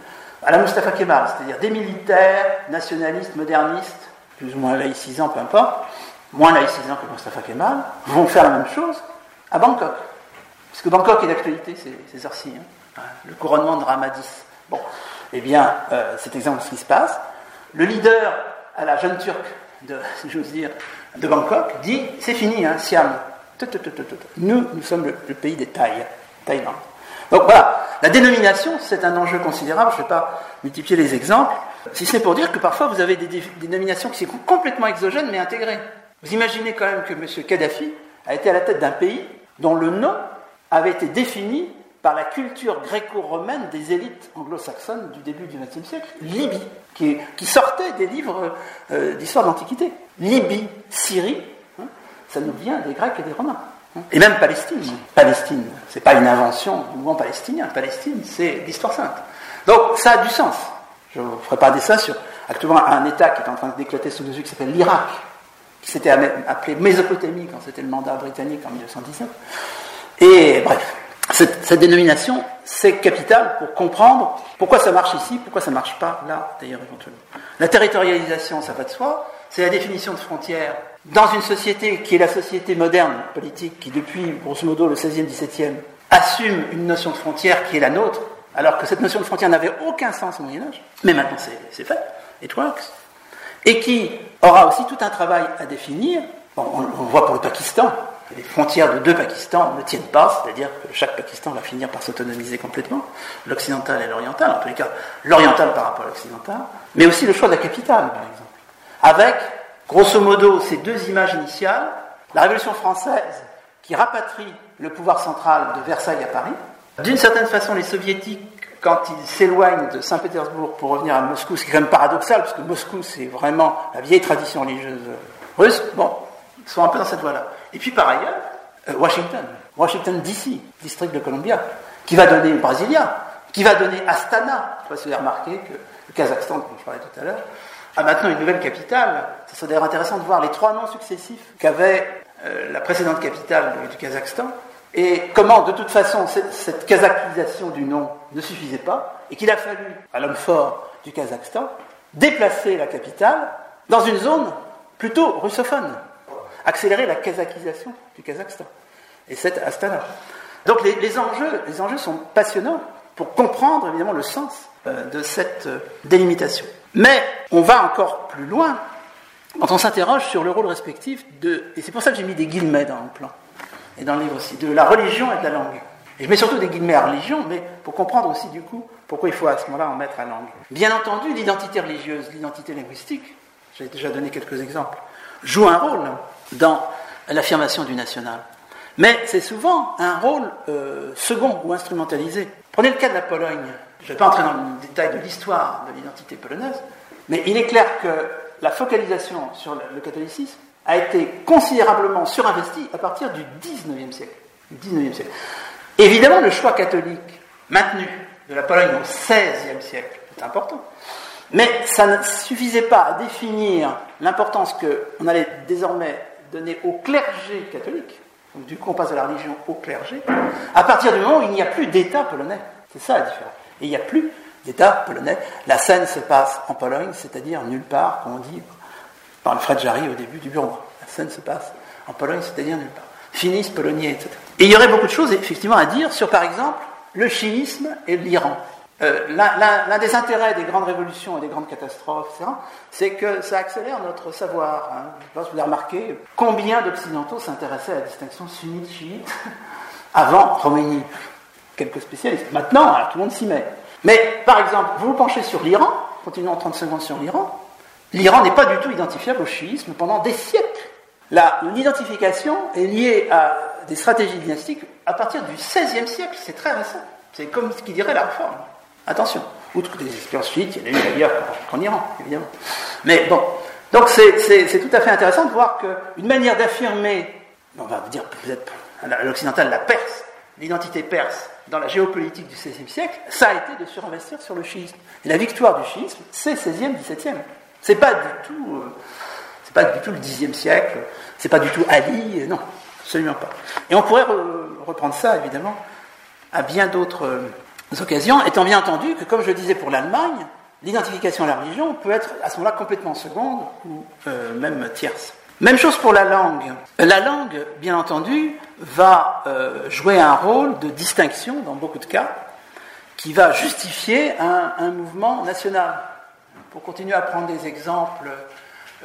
à la Mustafa Kemal, c'est-à-dire des militaires, nationalistes, modernistes, plus ou moins laïcisants, peu importe, moins laïcisants que Mustafa Kemal, vont faire la même chose à Bangkok. Parce que Bangkok est d'actualité ces heures-ci. Hein. Le couronnement de Ramadis. Bon, eh bien, euh, c'est exactement ce qui se passe. Le leader à la jeune turque, de, si j'ose dire, de Bangkok, dit c'est fini, hein, Siam. Nous, nous sommes le, pays des Thaïs, Thaïlande. Donc voilà, la dénomination, c'est un enjeu considérable. Je ne vais pas multiplier les exemples, si ce n'est pour dire que parfois vous avez des dénominations qui sont complètement exogènes mais intégrées. Vous imaginez quand même que M. Kadhafi a été à la tête d'un pays dont le nom avait été défini par la culture gréco-romaine des élites anglo-saxonnes du début du XXe siècle, Libye, qui, sortait des livres euh, d'histoire d'Antiquité. Libye, Syrie, hein, ça nous vient des Grecs et des Romains. Hein. Et même Palestine. Palestine, c'est pas une invention du mouvement palestinien. Palestine, c'est l'histoire sainte. Donc ça a du sens. Je ne ferai pas des ça sur actuellement un État qui est en train d'éclater sous nos yeux qui s'appelle l'Irak, qui s'était appelé Mésopotamie quand c'était le mandat britannique en 1919. Et bref, cette, dénomination, c'est capital pour comprendre pourquoi ça marche ici, pourquoi ça ne marche pas là, d'ailleurs, éventuellement. La territorialisation, ça va de soi, c'est la définition de frontières dans une société qui est la société moderne politique, qui depuis, grosso modo, le 16e, 17e, assume une notion de frontière qui est la nôtre, alors que cette notion de frontière n'avait aucun sens au Moyen-Âge, mais maintenant c'est fait, it works, et qui aura aussi tout un travail à définir. on, on voit pour le Pakistan, les frontières de deux Pakistans ne tiennent pas, c'est-à-dire que chaque Pakistan va finir par s'autonomiser complètement, l'occidental et l'oriental, en tous les cas l'oriental par rapport à l'occidental, mais aussi le choix de la capitale, par exemple. Avec, grosso modo, ces deux images initiales, la Révolution française qui rapatrie le pouvoir central de Versailles à Paris, d'une certaine façon les soviétiques, quand ils s'éloignent de Saint-Pétersbourg pour revenir à Moscou, ce qui est quand même paradoxal, parce que Moscou c'est vraiment la vieille tradition religieuse russe, bon, ils sont un peu dans cette voie-là. Et puis par ailleurs, euh, Washington, Washington DC, district de Columbia, qui va donner Brasilia, qui va donner Astana. Je sais pas si vous avez remarqué que le Kazakhstan, dont je parlais tout à l'heure, a maintenant une nouvelle capitale. Ça serait d'ailleurs intéressant de voir les trois noms successifs qu'avait euh, la précédente capitale du Kazakhstan et comment, de toute façon, cette, cette kazakhisation du nom ne suffisait pas et qu'il a fallu, à l'homme fort du Kazakhstan, déplacer la capitale dans une zone plutôt russophone accélérer la kazakhisation du Kazakhstan. Et c'est Astana. Donc les, enjeux, les enjeux sont passionnants pour comprendre évidemment le sens euh, de cette euh, délimitation. Mais on va encore plus loin quand on s'interroge sur le rôle respectif de, et c'est pour ça que j'ai mis des guillemets dans le plan, et dans le livre aussi, de la religion et de la langue. Et je mets surtout des guillemets à religion, mais pour comprendre aussi du coup pourquoi il faut à ce moment-là en mettre à langue. Bien entendu, l'identité religieuse, l'identité linguistique, j'ai déjà donné quelques exemples, joue un rôle dans l'affirmation du national. Mais c'est souvent un rôle euh, second ou instrumentalisé. Prenez le cas de la Pologne. Je ne vais pas entrer dans le détail de l'histoire de l'identité polonaise, mais il est clair que la focalisation sur le catholicisme a été considérablement surinvestie à partir du XIXe siècle. siècle. Évidemment, le choix catholique maintenu de la Pologne au XVIe siècle est important. Mais ça ne suffisait pas à définir l'importance qu'on allait désormais donner au clergé catholique, du coup on passe de la religion au clergé, à partir du moment où il n'y a plus d'État polonais. C'est ça la différence. Et il n'y a plus d'État polonais. La scène se passe en Pologne, c'est-à-dire nulle part, comme on dit par le Fred Jarry au début du bureau. La scène se passe en Pologne, c'est-à-dire nulle part. Finis, polonier, etc. Et il y aurait beaucoup de choses effectivement à dire sur, par exemple, le chiisme et l'Iran. Euh, l'un des intérêts des grandes révolutions et des grandes catastrophes, c'est que ça accélère notre savoir. Hein. Je pense que vous avez remarqué combien d'Occidentaux s'intéressaient à la distinction sunnite-chiite avant Khomeini. Quelques spécialistes. Maintenant, tout le monde s'y met. Mais, par exemple, vous vous penchez sur l'Iran, continuons en 30 secondes sur l'Iran, l'Iran n'est pas du tout identifiable au chiisme pendant des siècles. L'identification est liée à des stratégies dynastiques à partir du XVIe siècle, c'est très récent. C'est comme ce qui dirait la réforme. Attention, outre des expériences chiites, il y en a eu ailleurs qu'en Iran, évidemment. Mais bon, donc c'est tout à fait intéressant de voir qu'une manière d'affirmer, on va dire peut-être à l'occidental la Perse, l'identité perse dans la géopolitique du XVIe siècle, ça a été de surinvestir sur le chiisme. Et la victoire du chiisme, c'est 16e, 17e. C'est pas du tout, euh, c'est pas du tout le Xe siècle, c'est pas du tout Ali, euh, non, absolument pas. Et on pourrait reprendre ça, évidemment, à bien d'autres euh, occasions, étant bien entendu que, comme je le disais pour l'Allemagne, l'identification à la religion peut être à ce moment-là complètement seconde ou même tierce. Même chose pour la langue. La langue, bien entendu, va jouer un rôle de distinction dans beaucoup de cas qui va justifier un, mouvement national. Pour continuer à prendre des exemples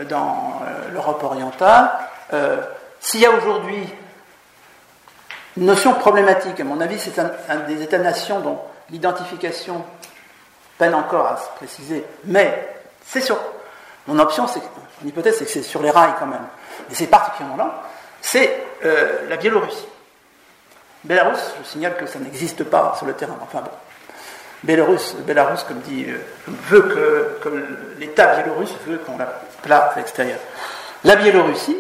dans euh, l'Europe orientale, euh, s'il y a aujourd'hui une notion problématique, à mon avis, c'est un, des États-nations dont l'identification peine encore à se préciser, mais c'est sûr. Mon option, c'est mon hypothèse, c'est que c'est sur les rails quand même. Et c'est particulièrement là, c'est euh, la Biélorussie. Bélarus, je signale que ça n'existe pas sur le terrain. Enfin bon. Bélarus, Bélarus comme dit, euh, veut que, comme l'État biélorusse veut qu'on la place à l'extérieur. La Biélorussie,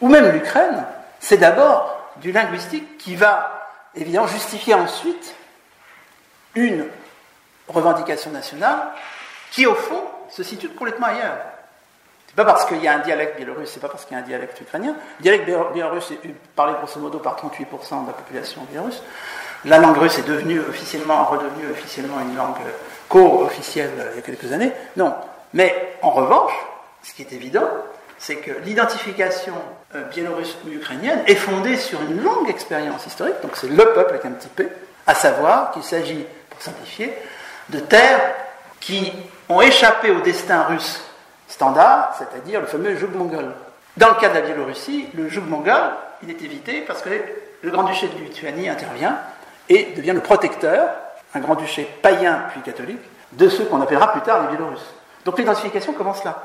ou même l'Ukraine, c'est d'abord du linguistique qui va évidemment justifier ensuite une revendication nationale qui, au fond, se situe complètement ailleurs pas parce qu'il y a un dialecte biélorusse, c'est pas parce qu'il y a un dialecte ukrainien. Le dialecte biélorusse est parlé grosso modo par 38% de la population biélorusse. La langue russe est devenue officiellement, redevenue officiellement une langue co-officielle il y a quelques années. Non. Mais en revanche, ce qui est évident, c'est que l'identification euh, biélorusse ou ukrainienne est fondée sur une longue expérience historique, donc c'est le peuple avec un petit p, à savoir qu'il s'agit, pour simplifier, de terres qui ont échappé au destin russe standard, c'est-à-dire le fameux joug mongol. Dans le cas de la Biélorussie, le joug mongol, il est évité parce que le grand-duché de Lituanie intervient et devient le protecteur, un grand-duché païen puis catholique, de ceux qu'on appellera plus tard les Biélorusses. Donc l'identification commence là.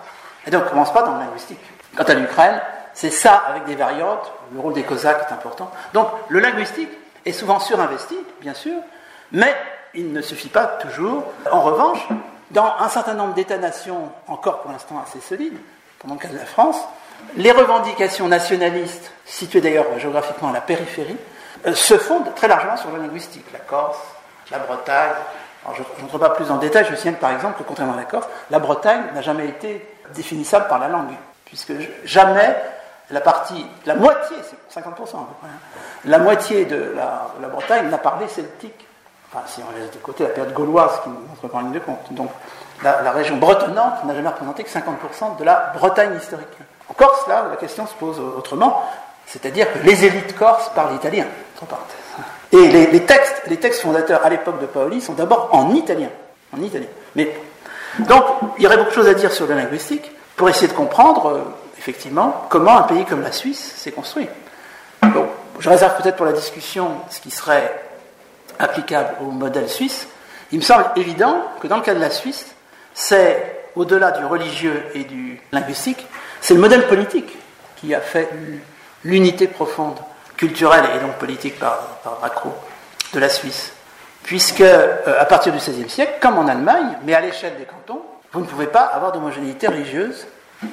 Donc, ne commence pas dans le linguistique. Quant à l'Ukraine, c'est ça avec des variantes, le rôle des Cosaques est important. Donc le linguistique est souvent surinvesti, bien sûr, mais il ne suffit pas toujours. En revanche, dans un certain nombre d'États-nations, encore pour l'instant assez solides, pendant le cas de la France, les revendications nationalistes, situées d'ailleurs géographiquement à la périphérie, se fondent très largement sur la linguistique. La Corse, la Bretagne. Je n'entre pas plus en détail, je signale par exemple que contrairement à la Corse, la Bretagne n'a jamais été définissable par la langue, puisque jamais la partie, la moitié, c'est 50% à peu près, hein, la moitié de la, la Bretagne n'a parlé celtique enfin si on laisse de côté la période gauloise qui n'entre pas en ligne de compte. Donc la, région bretonnante n'a jamais représenté que 50% de la Bretagne historique. En Corse, là, la question se pose autrement, c'est-à-dire que les élites corses parlent italien, Et les, textes, les textes fondateurs à l'époque de Paoli sont d'abord en italien. En italien. Mais, donc, il y aurait beaucoup de choses à dire sur la linguistique pour essayer de comprendre, euh, effectivement, comment un pays comme la Suisse s'est construit. Je réserve peut-être pour la discussion ce qui serait applicable au modèle suisse, il me semble évident que dans le cas de la Suisse, c'est, au-delà du religieux et du linguistique, c'est le modèle politique qui a fait l'unité profonde, culturelle et donc politique par, par macro, de la Suisse. Puisque, euh, à partir du XVIe siècle, comme en Allemagne, mais à l'échelle des cantons, vous ne pouvez pas avoir d'homogénéité religieuse,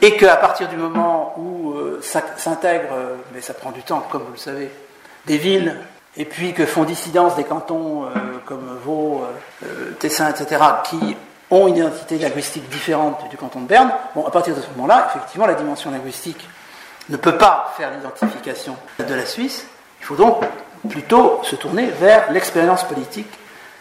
et qu'à partir du moment où euh, s'intègre, euh, mais ça prend du temps, comme vous le savez, des villes et puis que font dissidence des cantons euh, comme Vaud, euh, Tessin, etc., qui ont une identité linguistique différente du canton de Berne, bon, à partir de ce moment-là, effectivement, la dimension linguistique ne peut pas faire l'identification de la Suisse. Il faut donc plutôt se tourner vers l'expérience politique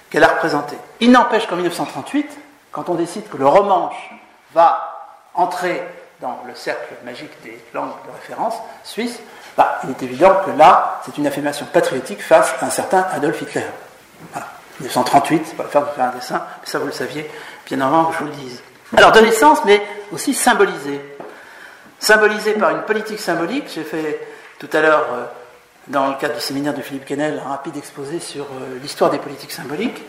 qu'elle a représentée. Il n'empêche qu'en 1938, quand on décide que le romanche va entrer dans le cercle magique des langues de référence suisses, bah, il est évident que là, c'est une affirmation patriotique face à un certain Adolf Hitler. Voilà. 1938, pas le faire de faire un dessin, mais ça vous le saviez bien avant que je vous le dise. Alors de naissance, mais aussi symbolisé. Symbolisé par une politique symbolique, j'ai fait tout à l'heure, euh, dans le cadre du séminaire de Philippe Kennel, un rapide exposé sur euh, l'histoire des politiques symboliques.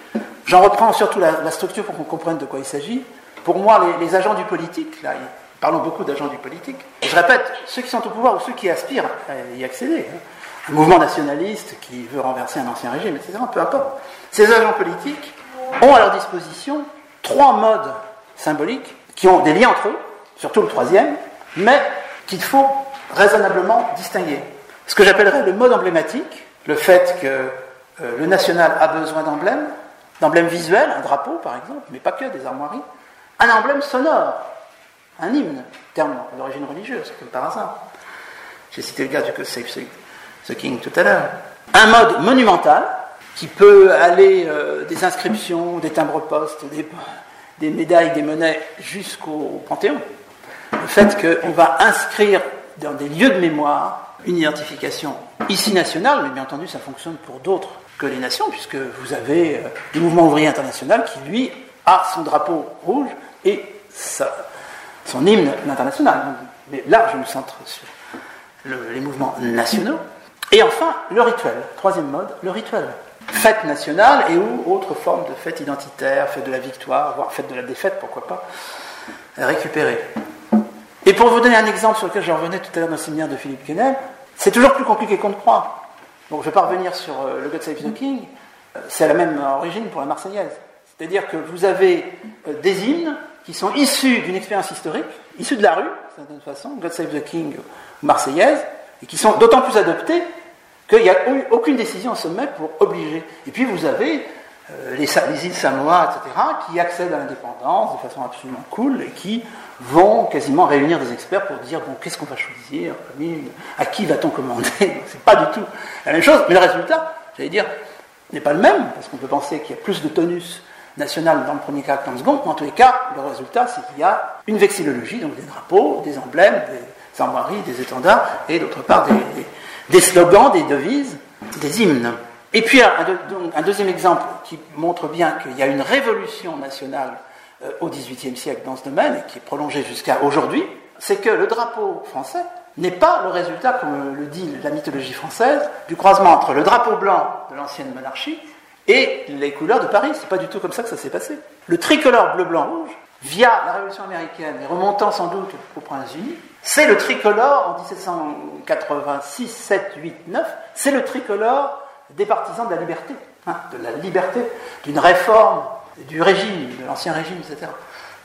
J'en reprends surtout la, la structure pour qu'on comprenne de quoi il s'agit. pour moi, les, agents du politique, là, parlons beaucoup d'agents du politique, je répète, ceux qui sont au pouvoir ou ceux qui aspirent à y accéder, hein. un mouvement nationaliste qui veut renverser un ancien régime, etc., peu importe, ces agents politiques ont à leur disposition trois modes symboliques qui ont des liens entre eux, surtout le troisième, mais qu'il faut raisonnablement distinguer. Ce que j'appellerais le mode emblématique, le fait que euh, le national a besoin d'emblèmes, d'emblèmes visuels, un drapeau par exemple, mais pas que, des armoiries, un emblème sonore, un hymne, terme d'origine religieuse, comme par hasard. J'ai cité le gars du Save the King tout à l'heure. Un mode monumental, qui peut aller euh, des inscriptions, des timbres-postes, des, des médailles, des monnaies, jusqu'au Panthéon. Le fait qu'on va inscrire dans des lieux de mémoire une identification ici nationale, mais bien entendu ça fonctionne pour d'autres que les nations, puisque vous avez euh, le mouvement ouvrier international qui, lui, a son drapeau rouge et son hymne international. Mais là, je me centre sur les mouvements nationaux. Et enfin, le rituel. Troisième mode, le rituel. Fête nationale et ou autre forme de fête identitaire, fête de la victoire, voire fête de la défaite, pourquoi pas, récupérer. Et pour vous donner un exemple sur lequel je revenais tout à l'heure dans le séminaire de Philippe Kennel, c'est toujours plus compliqué qu'on ne croit. Donc je ne vais pas revenir sur euh, le God Save the King, euh, c'est la même origine pour la Marseillaise. C'est-à-dire que vous avez euh, des hymnes qui sont issus d'une expérience historique, issus de la rue, d'une certaine façon, God Save the King Marseillaise, et qui sont d'autant plus adoptés qu'il n'y a eu aucune décision au sommet pour obliger. Et puis vous avez les, les, îles Samoa, etc., qui accèdent à l'indépendance de façon absolument cool et qui vont quasiment réunir des experts pour dire bon, qu'est-ce qu'on va choisir, à qui va-t-on commander C'est pas du tout la même chose, mais le résultat, j'allais dire, n'est pas le même, parce qu'on peut penser qu'il y a plus de tonus national dans le premier cas que dans le second, mais en tous les cas, le résultat, c'est qu'il y a une vexillologie, donc des drapeaux, des emblèmes, des armoiries, des étendards, et d'autre part des, slogans, des devises, des hymnes. Et puis un deuxième exemple qui montre bien qu'il y a une révolution nationale au XVIIIe siècle dans ce domaine, et qui est prolongé jusqu'à aujourd'hui, c'est que le drapeau français n'est pas le résultat, comme le dit la mythologie française, du croisement entre le drapeau blanc de l'ancienne monarchie et les couleurs de Paris. C'est pas du tout comme ça que ça s'est passé. Le tricolore bleu-blanc-rouge, via la Révolution américaine et remontant sans doute au prince uni c'est le tricolore en 1786, 7, 8, 9, c'est le tricolore des partisans de la liberté, hein, de la liberté, d'une réforme du régime, de l'ancien régime, etc.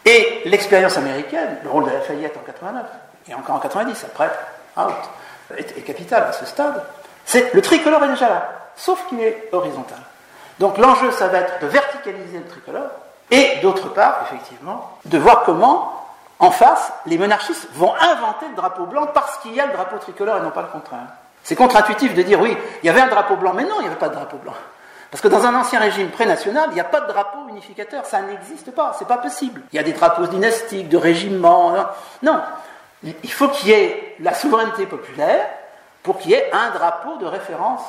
Et l'expérience américaine, le rôle de Lafayette en 89, et encore en 90, après, out, est, capital à ce stade. C'est le tricolore est déjà là, sauf qu'il est horizontal. Donc l'enjeu, ça va être de verticaliser le tricolore, et d'autre part, effectivement, de voir comment, en face, les monarchistes vont inventer le drapeau blanc parce qu'il y a le drapeau tricolore et non pas le contraire. C'est contre-intuitif de dire oui, il y avait un drapeau blanc, mais non, il n'y avait pas de drapeau blanc. Parce que dans un ancien régime pré-national, il n'y a pas de drapeau unificateur, ça n'existe pas, c'est pas possible. Il y a des drapeaux dynastiques, de régiments. Non, il faut qu'il y ait la souveraineté populaire pour qu'il y ait un drapeau de référence.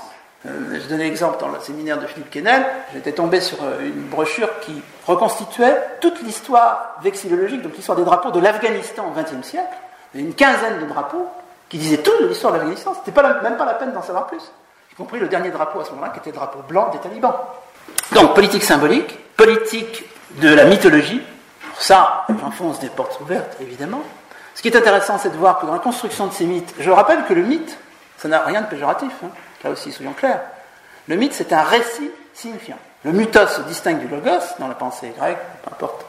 Euh, je donnais l'exemple dans le séminaire de Philippe Quesnel, j'étais tombé sur euh, une brochure qui reconstituait toute l'histoire vexillologique, donc l'histoire des drapeaux de l'Afghanistan au XXe siècle. Une quinzaine de drapeaux qui disaient toute l'histoire de l'Afghanistan, c'était pas même pas la peine d'en savoir plus y compris le dernier drapeau à ce moment-là, qui était le drapeau blanc des talibans. Donc, politique symbolique, politique de la mythologie. Ça, j'enfonce des portes ouvertes, évidemment. Ce qui est intéressant, c'est de voir que dans la construction de ces mythes, je rappelle que le mythe, ça n'a rien de péjoratif, hein. là aussi, soyons clairs. Le mythe, c'est un récit signifiant. Le mythos se distingue du logos dans la pensée grecque, peu importe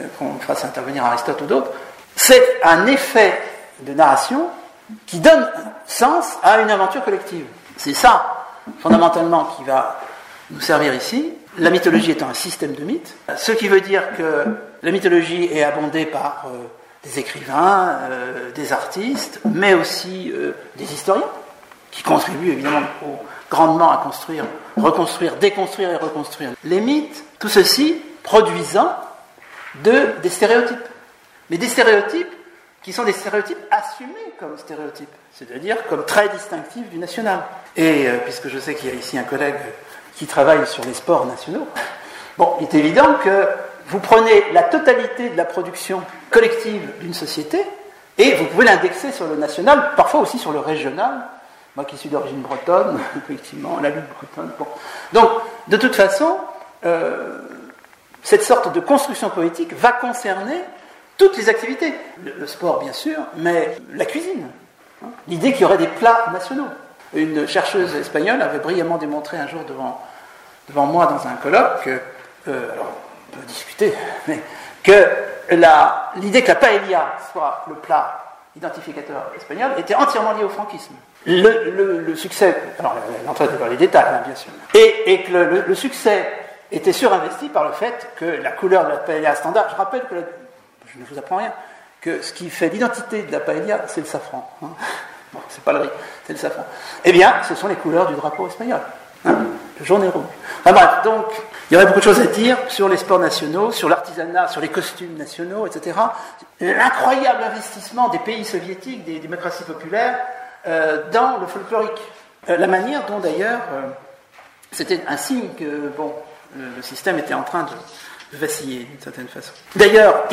euh, qu'on fasse intervenir Aristote ou d'autres. C'est un effet de narration qui donne sens à une aventure collective. C'est ça, fondamentalement, qui va nous servir ici. La mythologie étant un système de mythes, ce qui veut dire que la mythologie est abondée par euh, des écrivains, euh, des artistes, mais aussi euh, des historiens, qui contribuent évidemment grandement à construire, reconstruire, déconstruire et reconstruire les mythes, tout ceci produisant de, des stéréotypes. Mais des stéréotypes qui sont des stéréotypes assumés comme stéréotypes, c'est-à-dire comme très distinctifs du national. Et euh, puisque je sais qu'il y a ici un collègue qui travaille sur les sports nationaux, bon, il est évident que vous prenez la totalité de la production collective d'une société et vous pouvez l'indexer sur le national, parfois aussi sur le régional. Moi qui suis d'origine bretonne, effectivement, la lutte bretonne. Donc, de toute façon, euh, cette sorte de construction poétique va concerner toutes les activités. Le, sport, bien sûr, mais la cuisine. Hein. L'idée qu'il y aurait des plats nationaux. Une chercheuse espagnole avait brillamment démontré un jour devant, devant moi dans un colloque, que, euh, alors on peut discuter, mais que l'idée que la paella soit le plat identificateur espagnol était entièrement liée au franquisme. Le, succès, alors l'entrée dans les détails, hein, bien sûr, et, que le, succès était surinvesti par le fait que la couleur de la paella standard, je rappelle que, je ne vous apprends rien, que ce qui fait l'identité de la paella, c'est le safran. Hein. Bon, c'est pas le riz, c'est le safran. Eh bien, ce sont les couleurs du drapeau espagnol. Hein, le jaune et rouge. Enfin bref, donc, il y aurait beaucoup de choses à dire sur les sports nationaux, sur l'artisanat, sur les costumes nationaux, etc. L'incroyable investissement des pays soviétiques, des démocraties populaires, euh, dans le folklorique. Euh, la manière dont d'ailleurs, euh, c'était un signe que bon, le, système était en train de, vaciller d'une certaine façon. D'ailleurs,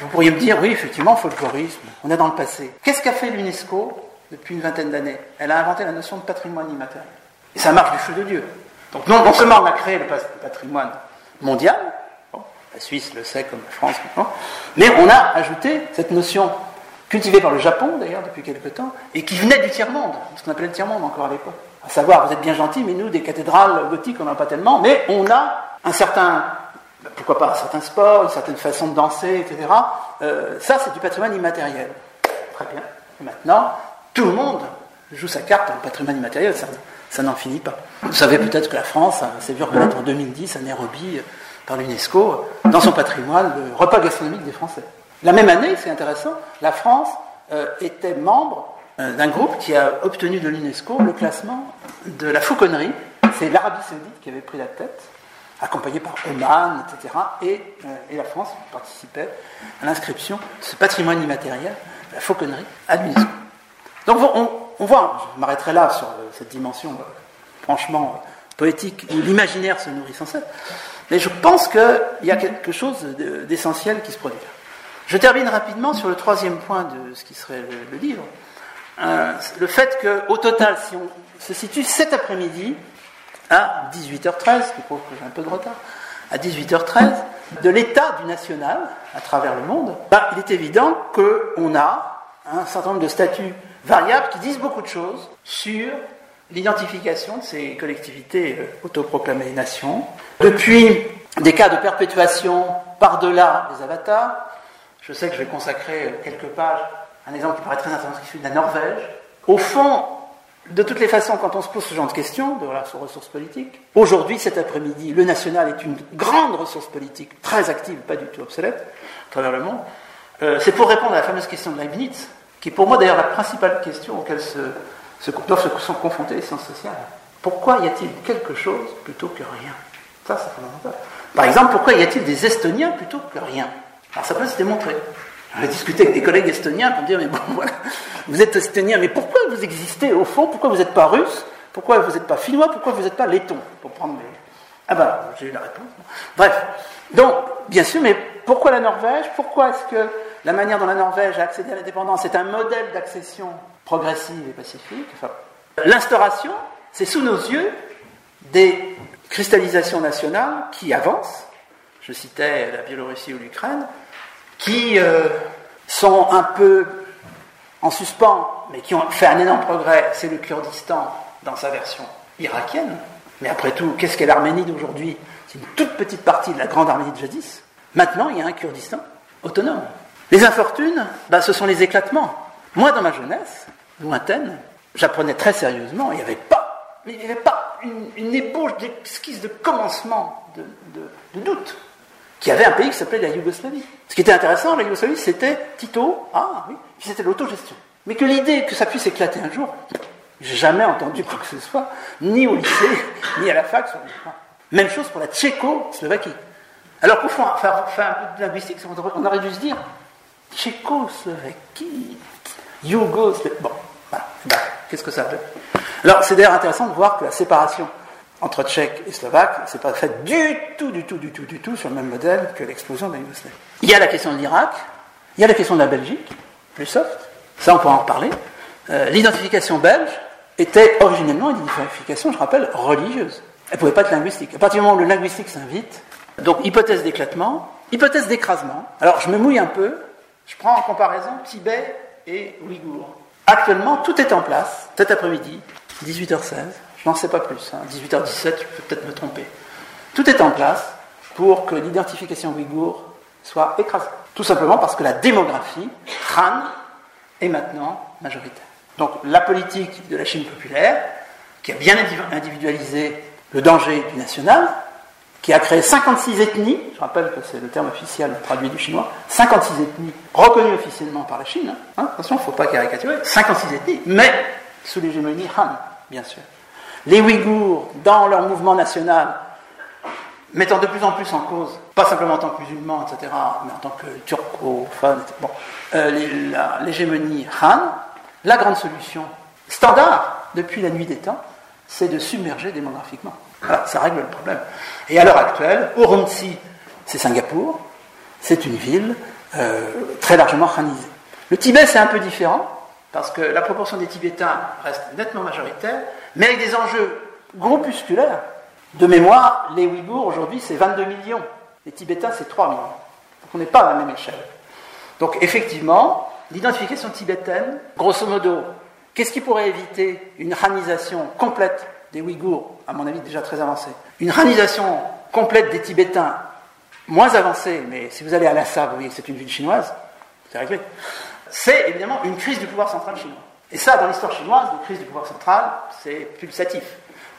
vous pourriez me dire, oui, effectivement, folklorisme, on est dans le passé. Qu'est-ce qu'a fait l'UNESCO depuis une vingtaine d'années? Elle a inventé la notion de patrimoine immatériel. Et ça marche du feu de Dieu. Donc non, seulement on a créé le patrimoine mondial, la Suisse le sait comme la France mais on a ajouté cette notion cultivée par le Japon d'ailleurs depuis quelque temps, et qui venait du tiers-monde, ce qu'on appelait le tiers-monde encore à l'époque. À savoir, vous êtes bien gentil, mais nous, des cathédrales gothiques, on n'en a pas tellement, mais on a un certain, pourquoi pas, un certain sport, une certaine façon de danser, etc. Euh, ça, c'est du patrimoine immatériel. Très bien. Et maintenant, tout le monde joue sa carte dans le patrimoine immatériel, ça, ça n'en finit pas. Vous savez peut-être que la France s'est vu reconnaître en 2010 à Nairobi par l'UNESCO dans son patrimoine le repas gastronomique des Français. La même année, c'est intéressant, la France euh, était membre euh, d'un groupe qui a obtenu de l'UNESCO le classement de la fauconnerie. C'est l'Arabie Saoudite qui avait pris la tête, accompagné par Oman, etc. Et, euh, et la France participait à l'inscription de ce patrimoine immatériel, la fauconnerie, à l'UNESCO. Donc on, voit, je m'arrêterai là sur cette dimension franchement poétique où l'imaginaire se nourrit sans cesse, mais je pense qu'il y a quelque chose d'essentiel qui se produit. Je termine rapidement sur le troisième point de ce qui serait le, livre. Euh, le fait qu'au total, si on se situe cet après-midi à 18h13, qui prouve que j'ai un peu de retard, à 18h13, de l'état du national à travers le monde, bah, il est évident qu'on a un certain nombre de statuts variables qui disent beaucoup de choses sur l'identification de ces collectivités euh, autoproclamées nations, depuis des cas de perpétuation par-delà des avatars, je sais que je vais consacrer euh, quelques pages un exemple qui paraît très intéressant, qui est celui de la Norvège. Au fond, de toutes les façons, quand on se pose ce genre de questions, de ressources politiques, aujourd'hui, cet après-midi, le national est une grande ressource politique, très active, pas du tout obsolète, à travers le monde. Euh, c'est pour répondre à la fameuse question de Leibniz, qui est pour moi d'ailleurs la principale question auquel se, doivent se confronter les sciences sociales. Pourquoi y a-t-il quelque chose plutôt que rien? Ça, c'est fondamental. Par exemple, pourquoi y a-t-il des Estoniens plutôt que rien? Alors ça peut se démontrer. J'ai discuté avec des collègues estoniens pour dire, mais bon, voilà, vous êtes estonien, mais pourquoi vous existez au fond? Pourquoi vous n'êtes pas russe? Pourquoi vous n'êtes pas finnois? Pourquoi vous n'êtes pas letton? Pour prendre mes... Ah ben, j'ai eu la réponse. Bref. Donc, bien sûr, mais pourquoi la Norvège? Pourquoi est-ce que la manière dont la Norvège a accédé à l'indépendance est un modèle d'accession progressive et pacifique? L'instauration, c'est sous nos yeux des cristallisations nationales qui avancent. Je citais la Biélorussie ou l'Ukraine, qui euh, sont un peu en suspens, mais qui ont fait un énorme progrès, c'est le Kurdistan dans sa version irakienne. Mais après tout, qu'est-ce qu'est l'Arménie d'aujourd'hui? C'est une toute petite partie de la grande Arménie de jadis. Maintenant, il y a un Kurdistan autonome. Les infortunes, bah, ce sont les éclatements. Moi, dans ma jeunesse, lointaine, j'apprenais très sérieusement, il n'y avait pas, il n'y avait pas une, ébauche d'esquisse de commencement de doute qui avait un pays qui s'appelait la Yougoslavie. Ce qui était intéressant, la Yougoslavie, c'était Tito, ah oui, c'était l'autogestion. Mais que l'idée que ça puisse éclater un jour, j'ai jamais entendu quoi que ce soit, ni au lycée, ni à la fac. Même chose pour la Tchécoslovaquie. Alors pour faire, faire, un peu de linguistique, on aurait dû se dire Tchécoslovaquie, Yougoslavie. Bon, voilà. Ben, qu'est-ce que ça veut? Alors c'est d'ailleurs intéressant de voir que la séparation entre Tchèques et Slovaques, c'est pas fait du tout, du tout, du tout, du tout sur le même modèle que l'explosion de. Il y a la question de l'Irak, il y a la question de la Belgique, plus soft, ça on pourra en reparler. Euh, l'identification belge était originellement une identification, je rappelle, religieuse. Elle ne pouvait pas être linguistique. À partir du moment où le linguistique s'invite, Donc hypothèse d'éclatement, hypothèse d'écrasement. Alors je me mouille un peu, je prends en comparaison Tibet et Ouïghour. Actuellement, tout est en place, cet après-midi, 18h16, je n'en sais pas plus, 18h17, hein. je peux peut-être me tromper. Tout est en place pour que l'identification ouïghour soit écrasée. Tout simplement parce que la démographie, Han, est maintenant majoritaire. Donc la politique de la Chine populaire, qui a bien individualisé le danger du national, qui a créé 56 ethnies, je rappelle que c'est le terme officiel traduit du chinois, 56 ethnies reconnues officiellement par la Chine, hein, attention, il ne faut pas caricaturer, 56 ethnies, mais sous l'hégémonie Han, bien sûr. Les Ouïghours, dans leur mouvement national, mettant de plus en plus en cause, pas simplement en tant que musulmans, etc., mais en tant que turco, bon, euh, l'hégémonie Han, la grande solution standard depuis la nuit des temps, c'est de submerger démographiquement. ça règle le problème. Et à l'heure actuelle, Urumqi, c'est Singapour, c'est une ville euh, très largement hanisée. Le Tibet, c'est un peu différent, parce que la proportion des Tibétains reste nettement majoritaire, mais avec des enjeux groupusculaires. De mémoire, les Ouïghours, aujourd'hui, c'est 22 millions. Les Tibétains, c'est 3 millions. Donc on n'est pas à la même échelle. Donc effectivement, l'identification tibétaine, grosso modo, qu'est-ce qui pourrait éviter une ranisation complète des Ouïghours, à mon avis déjà très avancée, une ranisation complète des Tibétains, moins avancée, mais si vous allez à Lhasa, vous voyez que c'est une ville chinoise, c'est réglé, c'est évidemment une crise du pouvoir central chinois. Et ça, dans l'histoire chinoise, une crise du pouvoir central, c'est pulsatif.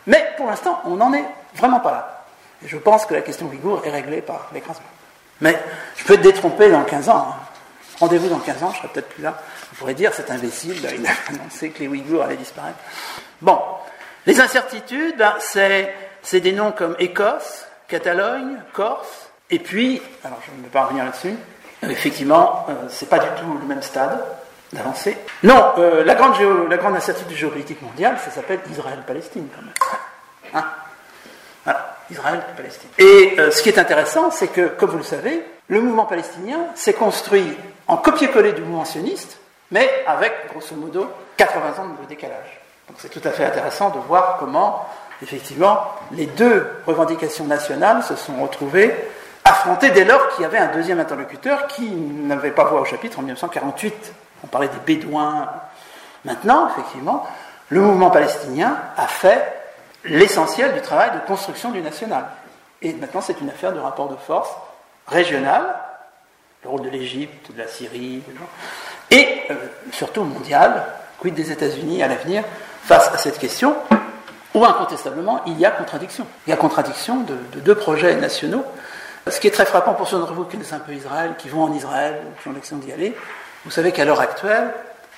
Mais pour l'instant, on n'en est vraiment pas là. Et je pense que la question ouïghour est réglée par l'écrasement. Mais je peux être détrompé dans 15 ans. Hein. Rendez-vous dans 15 ans, je serai peut-être plus là. Vous pourrez dire, c'est imbécile, il a annoncé que les Ouïghours allaient disparaître. Bon, les incertitudes, ben, c'est des noms comme Écosse, Catalogne, Corse, et puis, alors je ne vais pas revenir là-dessus, effectivement, euh, c'est pas du tout le même stade d'avancée. Non, euh, la, grande la incertitude géopolitique mondiale, ça s'appelle Israël-Palestine quand même. Hein voilà, Israël-Palestine. Et euh, ce qui est intéressant, c'est que, comme vous le savez, le mouvement palestinien s'est construit en copier-coller du mouvement sioniste, mais avec, grosso modo, 80 ans de décalage. Donc c'est tout à fait intéressant de voir comment, effectivement, les deux revendications nationales se sont retrouvées affrontées dès lors qu'il y avait un deuxième interlocuteur qui n'avait pas voix au chapitre en 1948. On parlait des Bédouins. Maintenant, effectivement, le mouvement palestinien a fait l'essentiel du travail de construction du national. Et maintenant, c'est une affaire de rapport de force régional, le rôle de l'Égypte, de la Syrie, et euh, surtout mondial, quid des États-Unis à l'avenir face à cette question, où incontestablement il y a contradiction. Il y a contradiction de, deux projets nationaux. Ce qui est très frappant pour ceux d'entre vous qui connaissent un peu Israël, qui vont en Israël, qui ont l'excellence d'y aller, vous savez qu'à l'heure actuelle,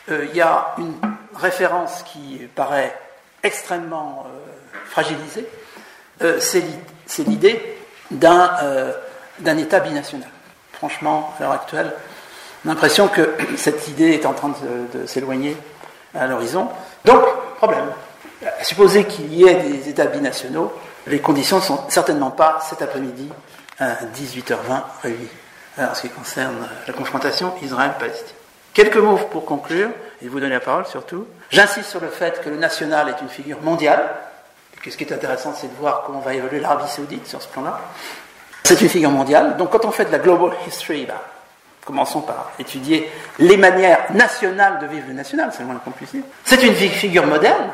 euh, il y a une référence qui paraît extrêmement euh, fragilisée, euh, c'est l'idée d'un État binational. Franchement, à l'heure actuelle, l'impression que cette idée est en train de, s'éloigner à l'horizon. Donc, problème. Supposer qu'il y ait des États binationaux, les conditions ne sont certainement pas cet après-midi à 18h20 réunies en ce qui concerne la confrontation Israël-Palestine. Quelques mots pour conclure, et vous donner la parole surtout. J'insiste sur le fait que le national est une figure mondiale. ce qui est intéressant, c'est de voir comment va évoluer l'Arabie saoudite sur ce plan-là. C'est une figure mondiale. Donc quand on fait de la global history, bah, commençons par étudier les manières nationales de vivre le national, c'est le moins dire. C'est une figure moderne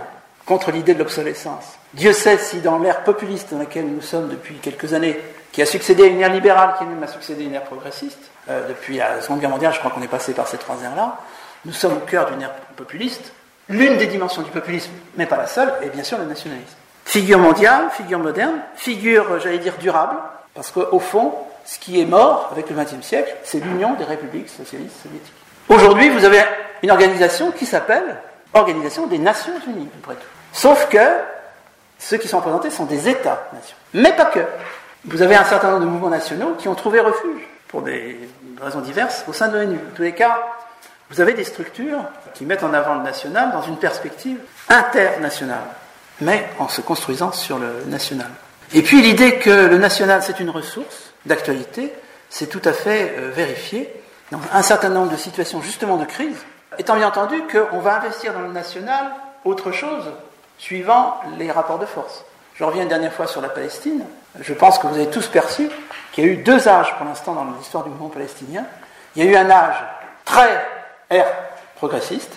contre l'idée de l'obsolescence. Dieu sait si dans l'ère populiste dans laquelle nous sommes depuis quelques années, qui a succédé à une ère libérale, qui même a succédé à une ère progressiste, euh, depuis la Seconde Guerre mondiale, je crois qu'on est passé par ces trois ères-là, nous sommes au cœur d'une ère populiste. L'une des dimensions du populisme, mais pas la seule, est bien sûr le nationalisme. Figure mondiale, figure moderne, figure, j'allais dire, durable, parce qu'au fond, ce qui est mort avec le XXe siècle, c'est l'union des républiques socialistes soviétiques. Aujourd'hui, vous avez une organisation qui s'appelle Organisation des Nations Unies, après tout. Sauf que ceux qui sont représentés sont des États-nations. Mais pas que. Vous avez un certain nombre de mouvements nationaux qui ont trouvé refuge, pour des raisons diverses, au sein de l'ONU. En tous les cas, vous avez des structures qui mettent en avant le national dans une perspective internationale, mais en se construisant sur le national. Et puis l'idée que le national c'est une ressource d'actualité, c'est tout à fait euh, vérifié dans un certain nombre de situations justement de crise, étant bien entendu qu'on va investir dans le national autre chose suivant les rapports de force. Je reviens une dernière fois sur la Palestine. Je pense que vous avez tous perçu qu'il y a eu deux âges pour l'instant dans l'histoire du mouvement palestinien. Il y a eu un âge très air progressiste,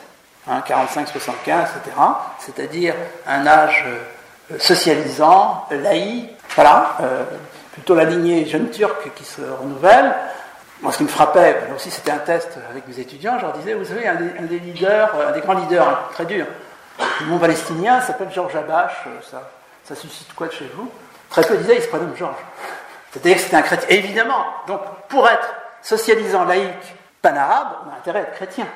45, 75, etc., c'est-à-dire un âge euh, socialisant, laïque, voilà, euh, plutôt la lignée jeune turque qui se renouvelle. Moi, ce qui me frappait, aussi c'était un test avec mes étudiants, je leur disais, vous savez, un des, leaders, un des grands leaders hein, très durs du monde palestinien s'appelle Georges Abache, ça, ça suscite quoi de chez vous? Très peu disaient, il se prénomme Georges. C'est-à-dire que c'était un chrétien. évidemment, donc pour être socialisant, laïque, pan-arabe, on a intérêt à être chrétien,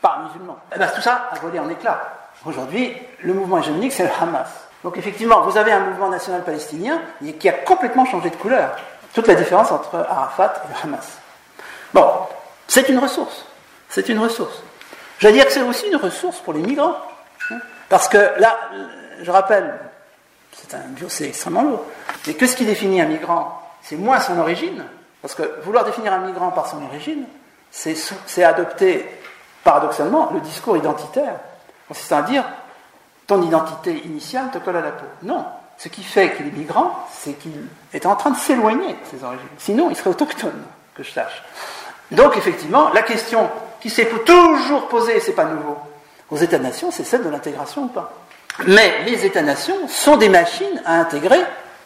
pas musulman. Et eh bien, tout ça a volé en éclats. Aujourd'hui, le mouvement hégémonique, c'est le Hamas. Donc effectivement, vous avez un mouvement national palestinien qui a complètement changé de couleur. Toute la différence entre Arafat et le Hamas. Bon, c'est une ressource. C'est une ressource. Je veux dire que c'est aussi une ressource pour les migrants. Hein. Parce que là, je rappelle, c'est un c'est extrêmement lourd, mais que ce qui définit un migrant, c'est moins son origine, parce que vouloir définir un migrant par son origine, c'est adopter, paradoxalement, le discours identitaire, consistant à dire ton identité initiale te colle à la peau. Non. Ce qui fait qu'il est migrant, c'est qu'il est en train de s'éloigner de ses origines. Sinon, il serait autochtone, que je sache. Donc, effectivement, la question qui s'est toujours posée, c'est pas nouveau, aux États-nations, c'est celle de l'intégration ou pas. Mais les États-nations sont des machines à intégrer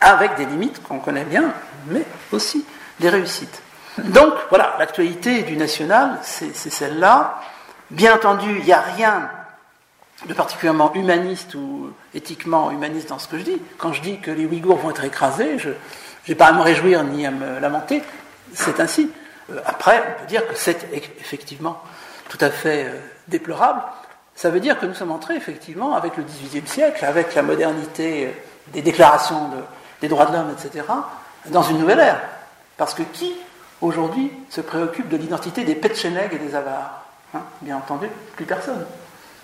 avec des limites qu'on connaît bien, mais aussi des réussites. Donc voilà, l'actualité du national, c'est celle-là. Bien entendu, il n'y a rien de particulièrement humaniste ou éthiquement humaniste dans ce que je dis. Quand je dis que les Ouïghours vont être écrasés, je n'ai pas à me réjouir ni à me lamenter, c'est ainsi. Euh, après, on peut dire que c'est effectivement tout à fait euh, déplorable. Ça veut dire que nous sommes entrés effectivement avec le XVIIIe siècle, avec la modernité euh, des déclarations des droits de l'homme, etc., dans une nouvelle ère. Parce que qui, aujourd'hui, se préoccupe de l'identité des Petcheneg et des Avars hein Bien entendu, plus personne.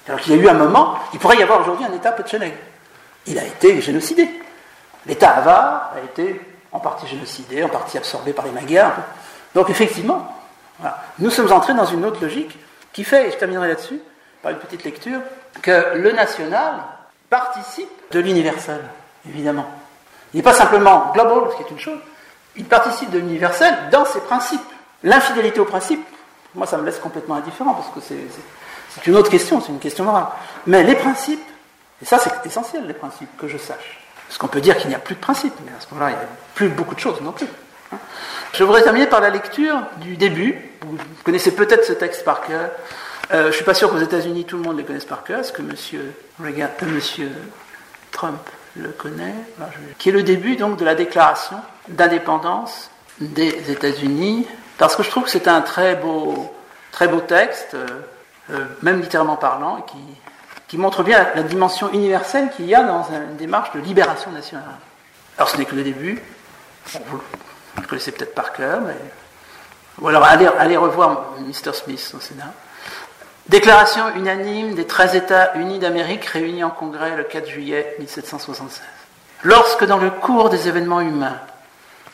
Alors qu'il y a eu un moment, il pourrait y avoir aujourd'hui un État Petcheneg. Il a été génocidé. L'État Avar a été en partie génocidé, en partie absorbé par les Magyars. Donc effectivement, nous sommes entrés dans une autre logique qui fait, et je terminerai là-dessus, par une petite lecture, que le national participe de l'universel, évidemment. Il n'est pas simplement global, ce qui est une chose, il participe de l'universel dans ses principes. L'infidélité aux principes, moi ça me laisse complètement indifférent, parce que c'est une autre question, c'est une question morale. Mais les principes, et ça c'est essentiel, les principes, que je sache. Parce qu'on peut dire qu'il n'y a plus de principes, mais à ce moment-là, il n'y a plus beaucoup de choses non plus. Hein. Je voudrais terminer par la lecture du début. Vous connaissez peut-être ce texte par cœur. Euh, je ne suis pas sûr qu'aux États-Unis tout le monde les connaisse par cœur. Est-ce que monsieur, Reagan, euh, monsieur Trump le connaît Qui est le début donc de la déclaration d'indépendance des États-Unis. Parce que je trouve que c'est un très beau, très beau texte, euh, même littéralement parlant, et qui, qui montre bien la, dimension universelle qu'il y a dans une démarche de libération nationale. Alors ce n'est que le début. vous, le connaissez peut-être par cœur, mais ou alors allez, allez revoir Mr. Smith au Sénat. Déclaration unanime des 13 États unis d'Amérique réunis en congrès le 4 juillet 1776. Lorsque dans le cours des événements humains,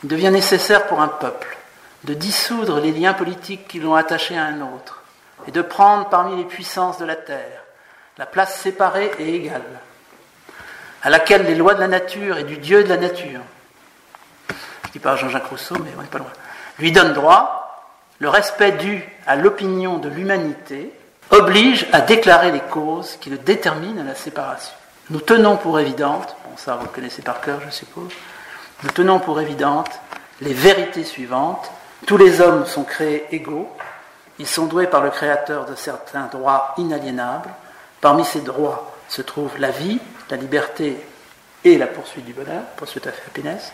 il devient nécessaire pour un peuple de dissoudre les liens politiques qui l'ont attaché à un autre et de prendre parmi les puissances de la terre la place séparée et égale, à laquelle les lois de la nature et du Dieu de la nature, je dis pas Jean-Jacques Rousseau, mais on n'est pas loin, lui donnent droit, le respect dû à l'opinion de l'humanité oblige à déclarer les causes qui le déterminent à la séparation. Nous tenons pour évidente, bon ça vous le connaissez par cœur je suppose, nous tenons pour évidente les vérités suivantes. Tous les hommes sont créés égaux, ils sont doués par le Créateur de certains droits inaliénables. Parmi ces droits se trouvent la vie, la liberté et la poursuite du bonheur, poursuite of happiness.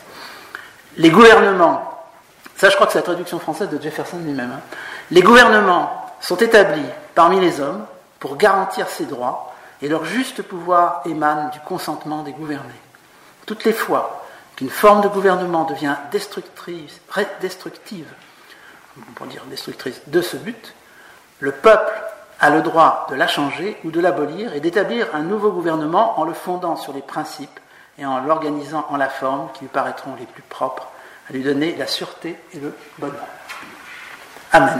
Les gouvernements, ça je crois que c'est la traduction française de Jefferson lui-même, hein. les gouvernements sont établis parmi les hommes pour garantir ces droits et leur juste pouvoir émane du consentement des gouvernés. Toutes les fois qu'une forme de gouvernement devient destructrice, destructive, pour dire destructrice de ce but, le peuple a le droit de la changer ou de l'abolir et d'établir un nouveau gouvernement en le fondant sur les principes et en l'organisant en la forme qui lui paraîtront les plus propres à lui donner la sûreté et le bonheur. Amen.